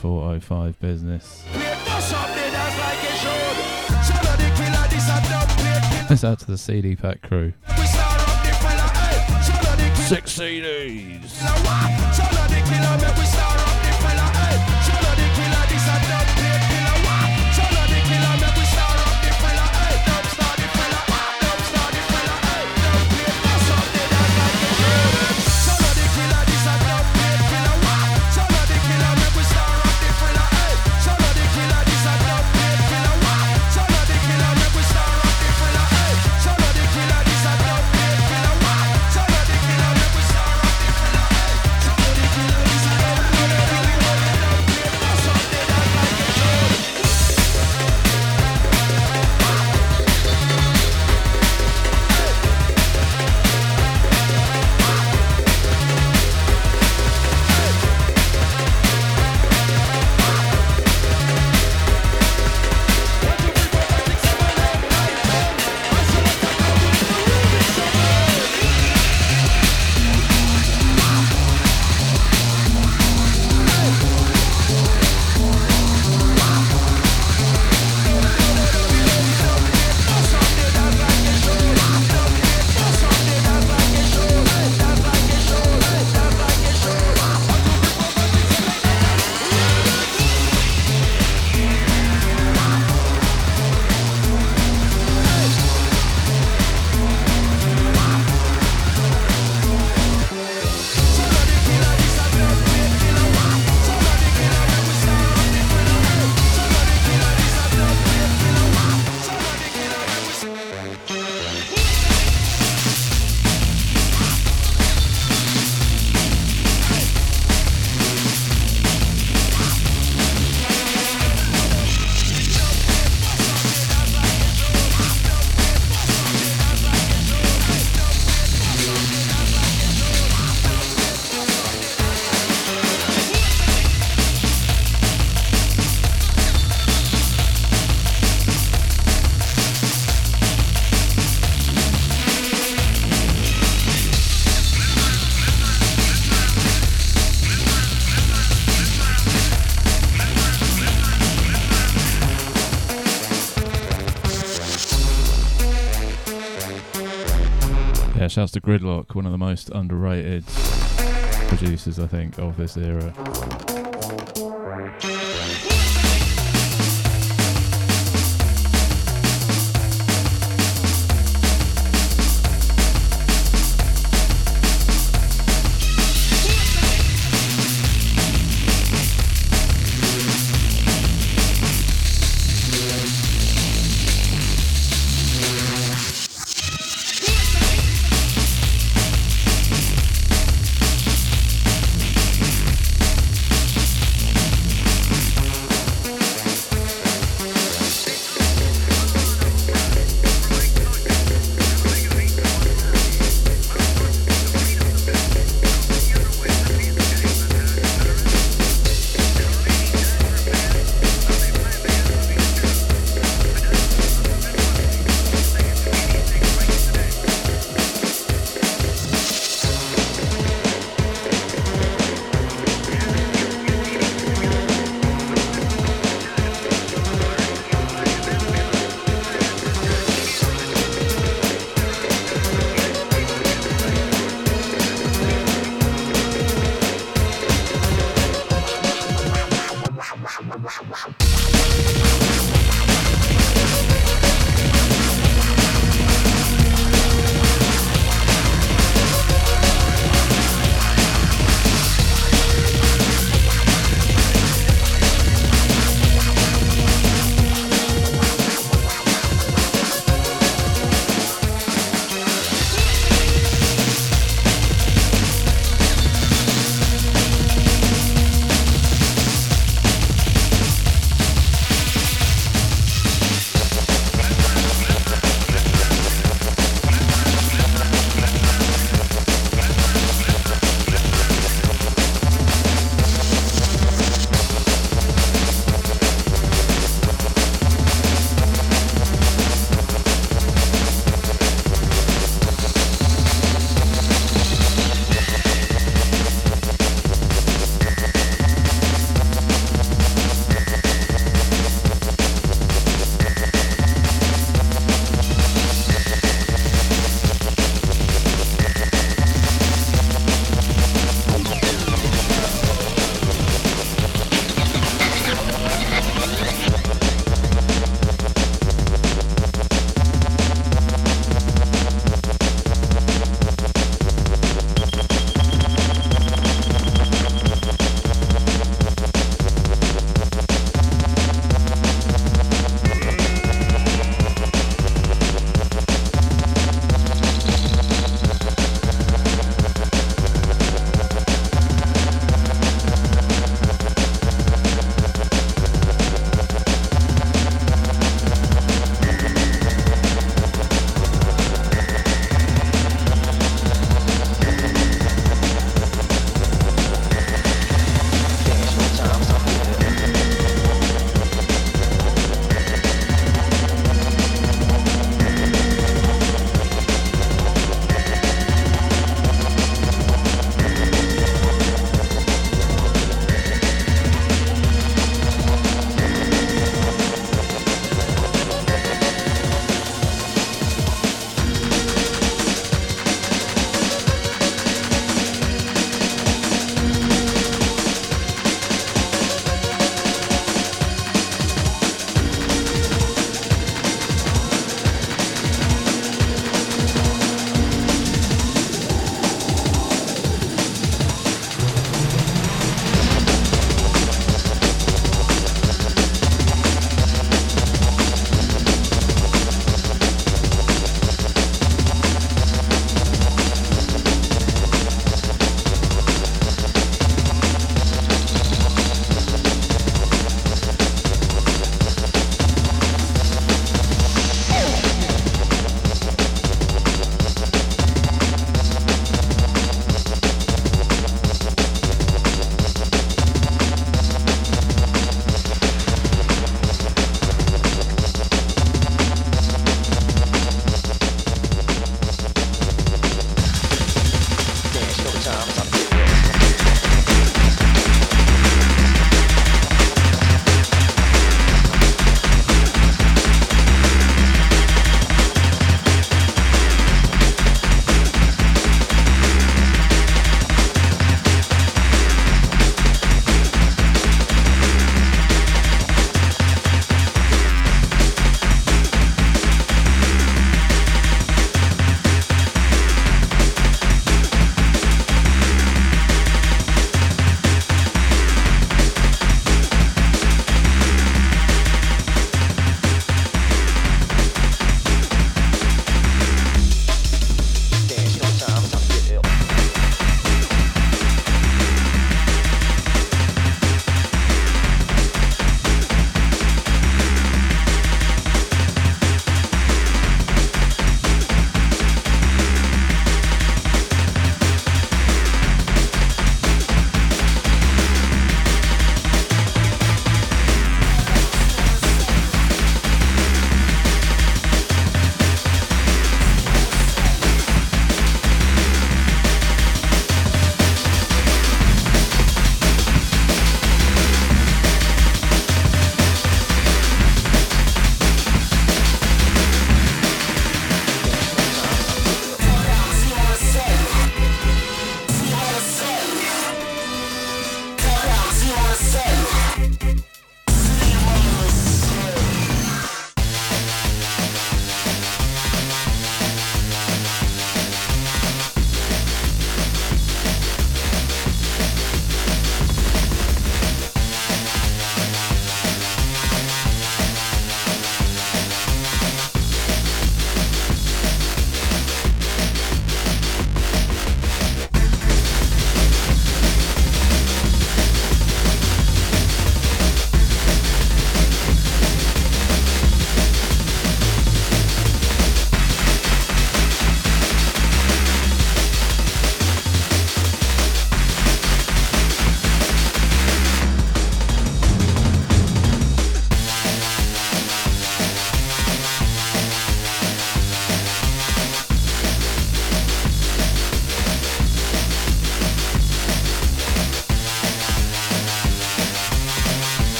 405 Business. This out to the CD Pack crew. Six CDs. Shouts to Gridlock, one of the most underrated producers, I think, of this era.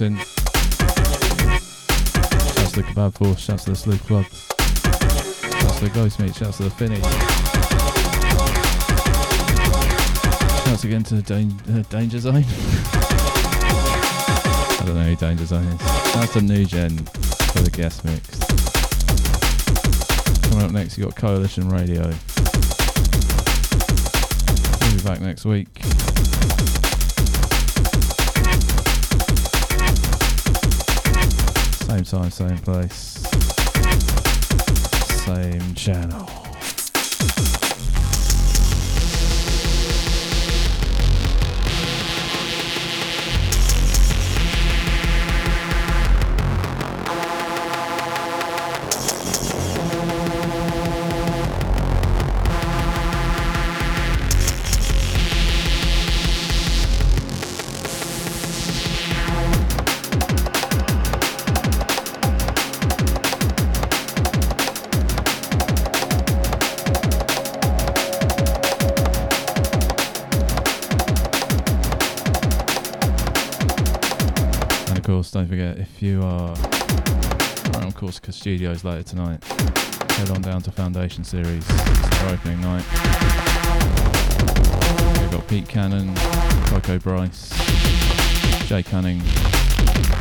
In. Shouts to the Kebab Force, shouts to the Sleuth Club. Shouts to the Ghost Meat, shouts to the Finny. Shouts again to Dan- uh, Danger Zone. I don't know who Danger Zone is. Shouts to Nu Gen for the guest mix. Coming up next, you got Coalition Radio. We'll be back next week. Same time, same place. Same channel. Studios later tonight, head on down to Foundation Series. Opening night. We've got Pete Cannon, Coco Bryce, Jay Cunning,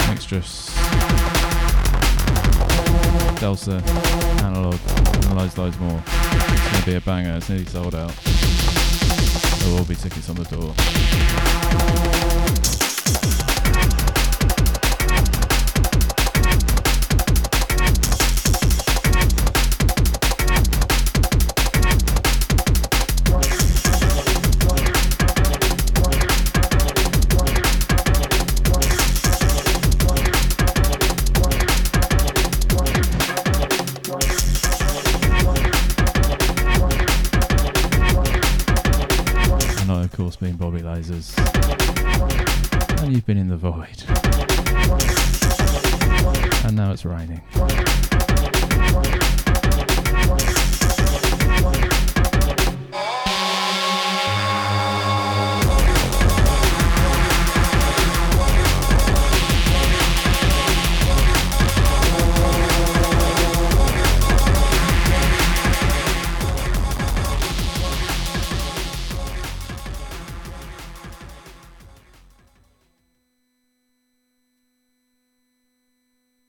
Mixtress, Delsa, Analog, and loads, loads more. It's going to be a banger. It's nearly sold out. There will be tickets on the door. Been in the void. And now it's raining.